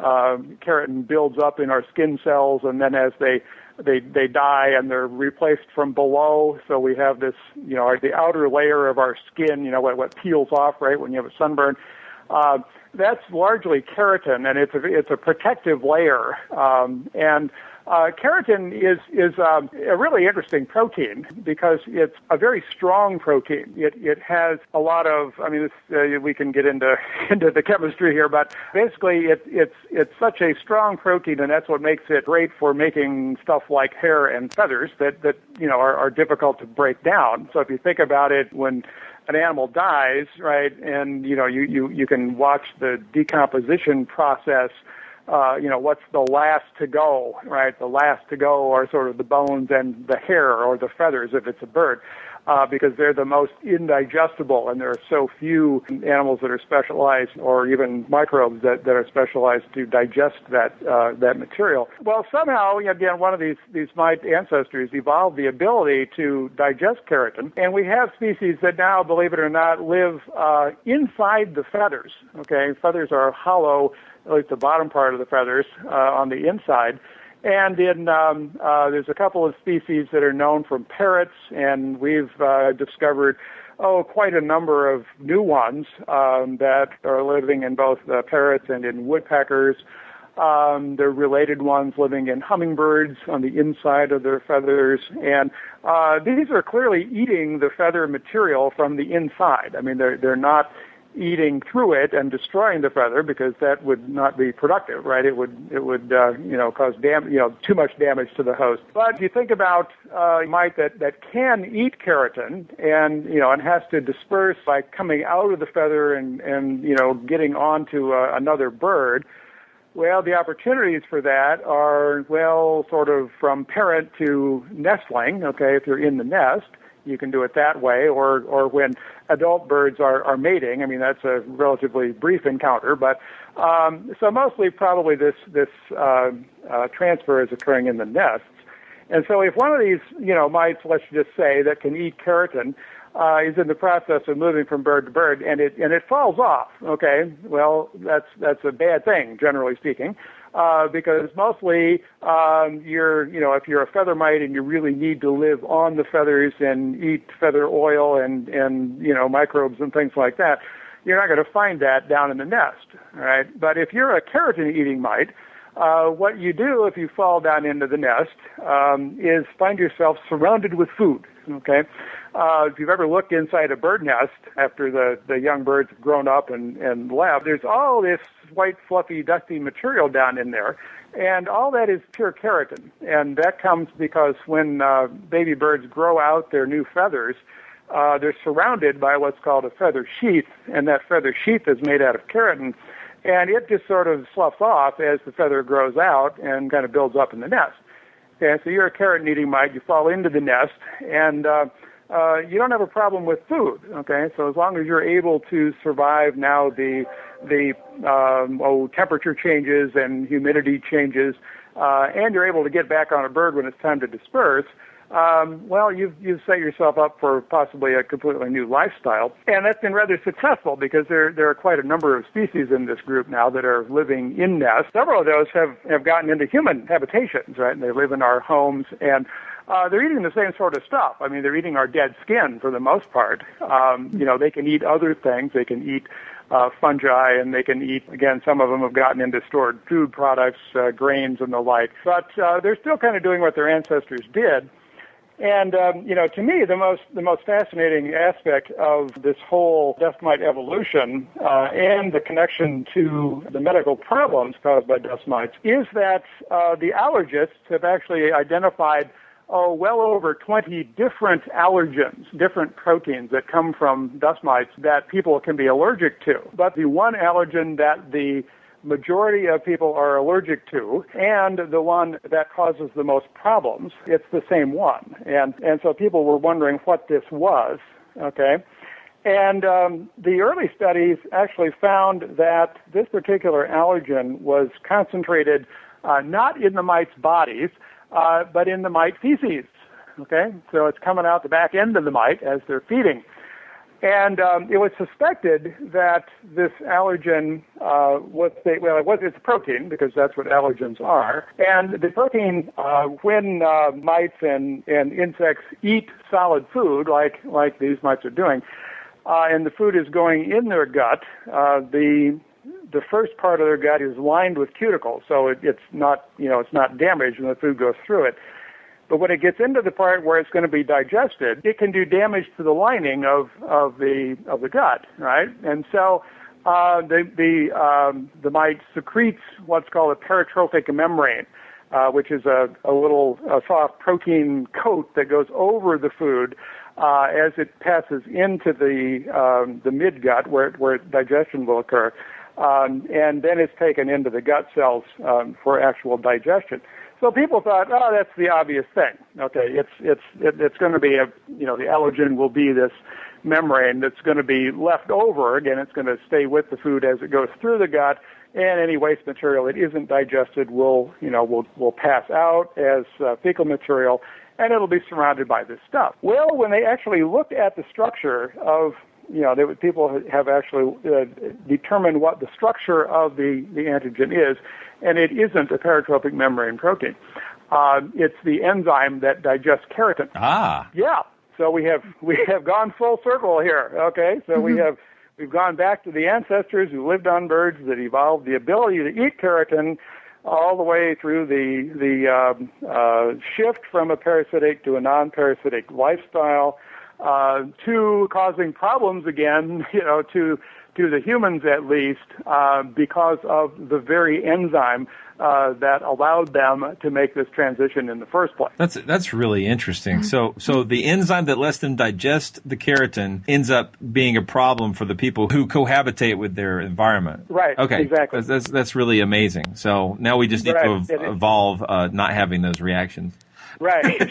uh, keratin builds up in our skin cells, and then as they they they die and they're replaced from below. So we have this, you know, the outer layer of our skin, you know, what, what peels off right when you have a sunburn. Uh, that's largely keratin, and it's a it's a protective layer. Um, and uh, keratin is is um, a really interesting protein because it's a very strong protein. It it has a lot of. I mean, uh, we can get into into the chemistry here, but basically, it, it's it's such a strong protein, and that's what makes it great for making stuff like hair and feathers that that you know are, are difficult to break down. So if you think about it, when an animal dies, right, and you know you you you can watch the decomposition process uh, you know, what's the last to go, right? The last to go are sort of the bones and the hair or the feathers if it's a bird, uh, because they're the most indigestible and there are so few animals that are specialized or even microbes that, that are specialized to digest that, uh, that material. Well, somehow, again, one of these, these mite ancestors evolved the ability to digest keratin and we have species that now, believe it or not, live, uh, inside the feathers, okay? Feathers are hollow at least the bottom part of the feathers uh, on the inside. And in um, uh, there's a couple of species that are known from parrots, and we've uh, discovered oh quite a number of new ones um, that are living in both the parrots and in woodpeckers. Um, there are related ones living in hummingbirds on the inside of their feathers, and uh, these are clearly eating the feather material from the inside. I mean, they're they're not eating through it and destroying the feather because that would not be productive, right? It would it would uh, you know cause dam you know too much damage to the host. But if you think about uh, mite that that can eat keratin and you know and has to disperse by coming out of the feather and and you know getting onto uh, another bird. Well, the opportunities for that are, well, sort of from parent to nestling, okay, if you're in the nest you can do it that way, or or when adult birds are, are mating. I mean, that's a relatively brief encounter, but um, so mostly probably this this uh, uh, transfer is occurring in the nests. And so, if one of these, you know, mites, let's just say, that can eat keratin, uh, is in the process of moving from bird to bird, and it and it falls off. Okay, well, that's that's a bad thing, generally speaking uh, because mostly um, you're, you know, if you're a feather mite and you really need to live on the feathers and eat feather oil and and you know microbes and things like that, you're not going to find that down in the nest, right? But if you're a keratin-eating mite, uh, what you do if you fall down into the nest um, is find yourself surrounded with food. Okay, uh, if you've ever looked inside a bird nest after the, the young birds have grown up and, and left, there's all this white, fluffy, dusty material down in there. And all that is pure keratin. And that comes because when uh, baby birds grow out their new feathers, uh, they're surrounded by what's called a feather sheath, and that feather sheath is made out of keratin. And it just sort of sloughs off as the feather grows out and kind of builds up in the nest. Okay, so you're a keratin eating mite, you fall into the nest, and uh, uh, you don't have a problem with food. Okay, so as long as you're able to survive now the the um, oh temperature changes and humidity changes, uh, and you're able to get back on a bird when it's time to disperse. Um, well, you've you've set yourself up for possibly a completely new lifestyle, and that's been rather successful because there there are quite a number of species in this group now that are living in nests. Several of those have have gotten into human habitations, right? And they live in our homes, and uh, they're eating the same sort of stuff. I mean, they're eating our dead skin for the most part. Um, you know, they can eat other things. They can eat uh, fungi, and they can eat. Again, some of them have gotten into stored food products, uh, grains, and the like. But uh, they're still kind of doing what their ancestors did. And um, you know, to me, the most the most fascinating aspect of this whole dust mite evolution uh, and the connection to the medical problems caused by dust mites is that uh, the allergists have actually identified oh, well over 20 different allergens, different proteins that come from dust mites that people can be allergic to. But the one allergen that the majority of people are allergic to and the one that causes the most problems, it's the same one. And, and so people were wondering what this was, okay? And um, the early studies actually found that this particular allergen was concentrated uh, not in the mites' bodies, uh, but in the mite feces. Okay, so it's coming out the back end of the mite as they're feeding. And um, it was suspected that this allergen uh, was, the, well, it was, it's a protein because that's what allergens are. And the protein, uh, when uh, mites and, and insects eat solid food, like, like these mites are doing, uh, and the food is going in their gut, uh, the the first part of their gut is lined with cuticles, so it, it's not you know it's not damaged when the food goes through it. But when it gets into the part where it's going to be digested, it can do damage to the lining of of the of the gut, right? And so uh, the the um, the mite secretes what's called a peritrophic membrane, uh, which is a, a little a soft protein coat that goes over the food uh, as it passes into the um, the midgut where where digestion will occur um, and then it's taken into the gut cells um, for actual digestion. So people thought, oh, that's the obvious thing. Okay, it's it's it, it's going to be a you know the allergen will be this membrane that's going to be left over. Again, it's going to stay with the food as it goes through the gut, and any waste material that isn't digested will you know will will pass out as uh, fecal material, and it'll be surrounded by this stuff. Well, when they actually looked at the structure of you know, they, people have actually uh, determined what the structure of the, the antigen is, and it isn't a peritrophic membrane protein. Uh, it's the enzyme that digests keratin. Ah. Yeah. So we have we have gone full circle here. Okay. So mm-hmm. we have we've gone back to the ancestors who lived on birds that evolved the ability to eat keratin all the way through the the um, uh, shift from a parasitic to a non-parasitic lifestyle, uh, to causing problems again, you know, to to the humans at least, uh, because of the very enzyme uh, that allowed them to make this transition in the first place. That's that's really interesting. So so the enzyme that lets them digest the keratin ends up being a problem for the people who cohabitate with their environment. Right. Okay. Exactly. That's that's, that's really amazing. So now we just need Right. to ev- evolve uh, not having those reactions. Right.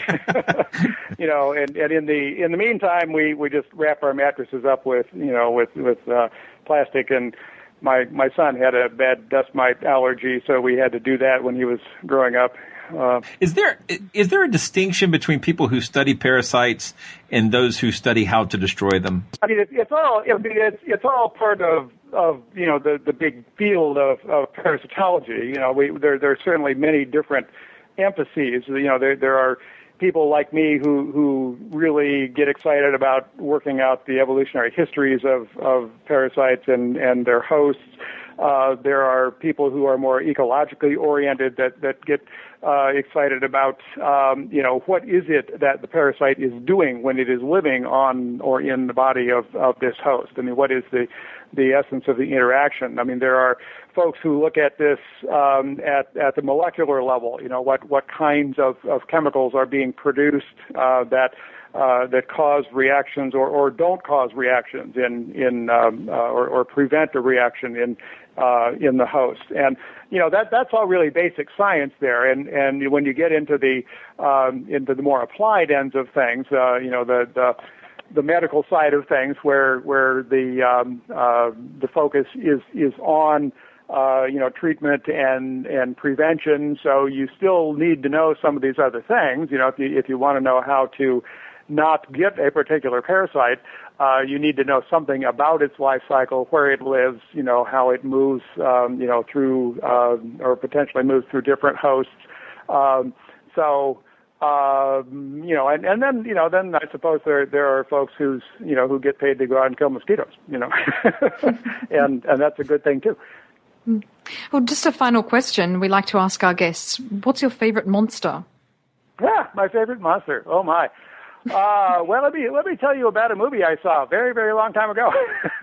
you know, and, and in the in the meantime, we we just wrap our mattresses up with you know with with uh, plastic and. My my son had a bad dust mite allergy, so we had to do that when he was growing up. Uh, Is there is there a distinction between people who study parasites and those who study how to destroy them? I mean, it, it's all I mean, it's it's all part of of you know the the big field of, of parasitology. You know, we there there are certainly many different emphases. You know, there there are people like me who who really get excited about working out the evolutionary histories of of parasites and and their hosts. Uh, there are people who are more ecologically oriented that that get uh, excited about um, you know what is it that the parasite is doing when it is living on or in the body of of this host. I mean, what is the the essence of the interaction? I mean, there are folks who look at this um, at at the molecular level. You know, what what kinds of of chemicals are being produced uh, that uh, that cause reactions or, or don't cause reactions in in um, uh, or, or prevent a reaction in uh, in the host. And you know that that's all really basic science there. And and when you get into the um, into the more applied ends of things, uh, you know the the the medical side of things, where where the um, uh, the focus is is on uh, you know treatment and and prevention. So you still need to know some of these other things. You know, if you if you want to know how to not get a particular parasite, uh, you need to know something about its life cycle, where it lives, you know, how it moves, um, you know, through uh, or potentially moves through different hosts. Um, so, um, you know, and, and then, you know, then I suppose there there are folks who's, you know, who get paid to go out and kill mosquitoes, you know, and and that's a good thing too. Well, just a final question we like to ask our guests. What's your favorite monster? Yeah, my favorite monster. Oh my. Uh, well, let me let me tell you about a movie I saw very very long time ago.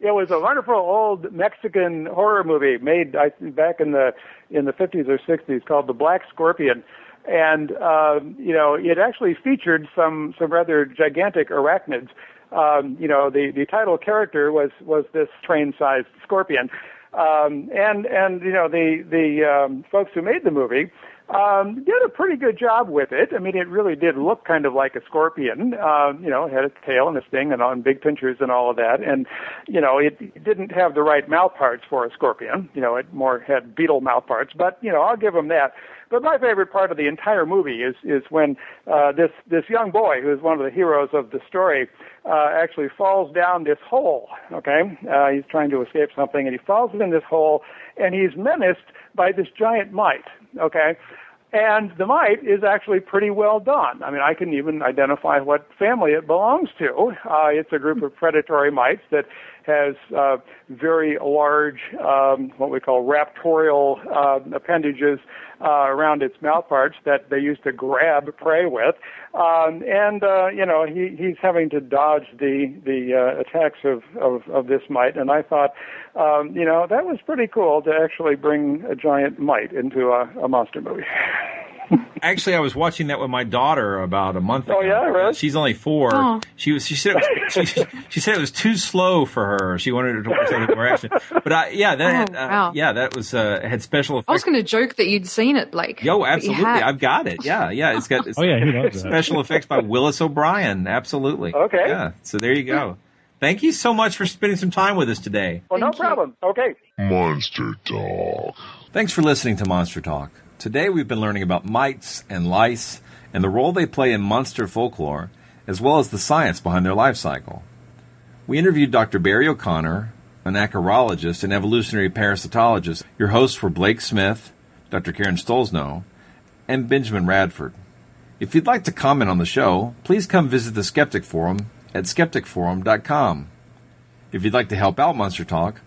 it was a wonderful old Mexican horror movie made I back in the in the 50s or 60s called The Black Scorpion, and um, you know it actually featured some some rather gigantic arachnids. Um, you know the the title character was was this train-sized scorpion, um, and and you know the the um, folks who made the movie um, did a pretty good job with it. I mean, it really did look kind of like a scorpion. Um, you know, it had its tail and a sting and on big pinchers and all of that. And you know, it didn't have the right mouth parts for a scorpion. You know, it more had beetle mouth parts. But you know, I'll give them that. But my favorite part of the entire movie is is when uh, this this young boy, who is one of the heroes of the story, uh, actually falls down this hole. Okay, uh, he's trying to escape something, and he falls in this hole, and he's menaced by this giant mite. Okay. And the mite is actually pretty well done. I mean, I can even identify what family it belongs to. Uh, it's a group of predatory mites that has uh, very large, um, what we call raptorial uh, appendages uh, around its mouth parts that they use to grab prey with. Um, and uh, you know, he, he's having to dodge the the uh, attacks of, of of this mite. And I thought, um, you know, that was pretty cool to actually bring a giant mite into a, a monster movie. Actually, I was watching that with my daughter about a month ago. Oh, yeah? Really? She's only four. Oh. She was. She said. It was, she, she said it was too slow for her. She wanted to take more action. But I, yeah, that Oh, had, uh, wow. yeah, that was uh, had special Effects. I was going to joke that you'd seen it, like. Yo, absolutely. I've got it. Yeah, yeah, it's got. It's Oh, yeah, he loves that. special effects by Willis O'Brien. Absolutely. Okay. Yeah. So there you go. Thank you so much for spending some time with us today. Well, no problem. Okay. Monster Talk. Thanks for listening to Monster Talk. Today we've been learning about mites and lice and the role they play in monster folklore, as well as the science behind their life cycle. We interviewed Dr. Barry O'Connor, an acarologist and evolutionary parasitologist. Your hosts were Blake Smith, Dr. Karen Stollznow, and Benjamin Radford. If you'd like to comment on the show, please come visit the Skeptic Forum at skepticforum.com. If you'd like to help out Monster Talk,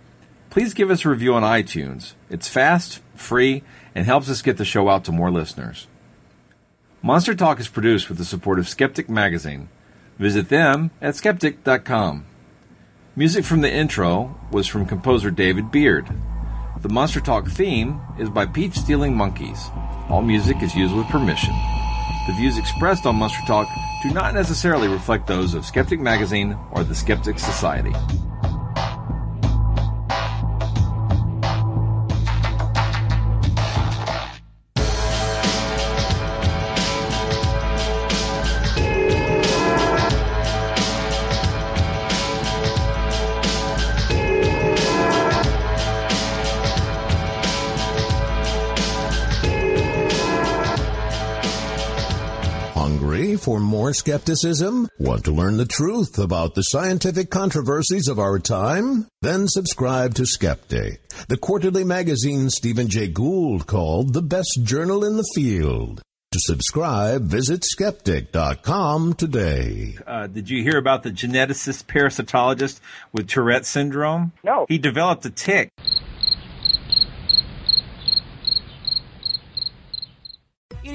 please give us a review on iTunes. It's fast, free, and helps us get the show out to more listeners. Monster Talk is produced with the support of Skeptic Magazine. Visit them at skeptic.com. Music from the intro was from composer David Beard. The Monster Talk theme is by Peach Stealing Monkeys. All music is used with permission. The views expressed on Monster Talk do not necessarily reflect those of Skeptic Magazine or the Skeptic Society. For more skepticism? Want to learn the truth about the scientific controversies of our time? Then subscribe to Skeptic, the quarterly magazine Stephen Jay Gould called the best journal in the field. To subscribe, visit skeptic.com today. Uh, did you hear about the geneticist parasitologist with Tourette syndrome? No. He developed a tick.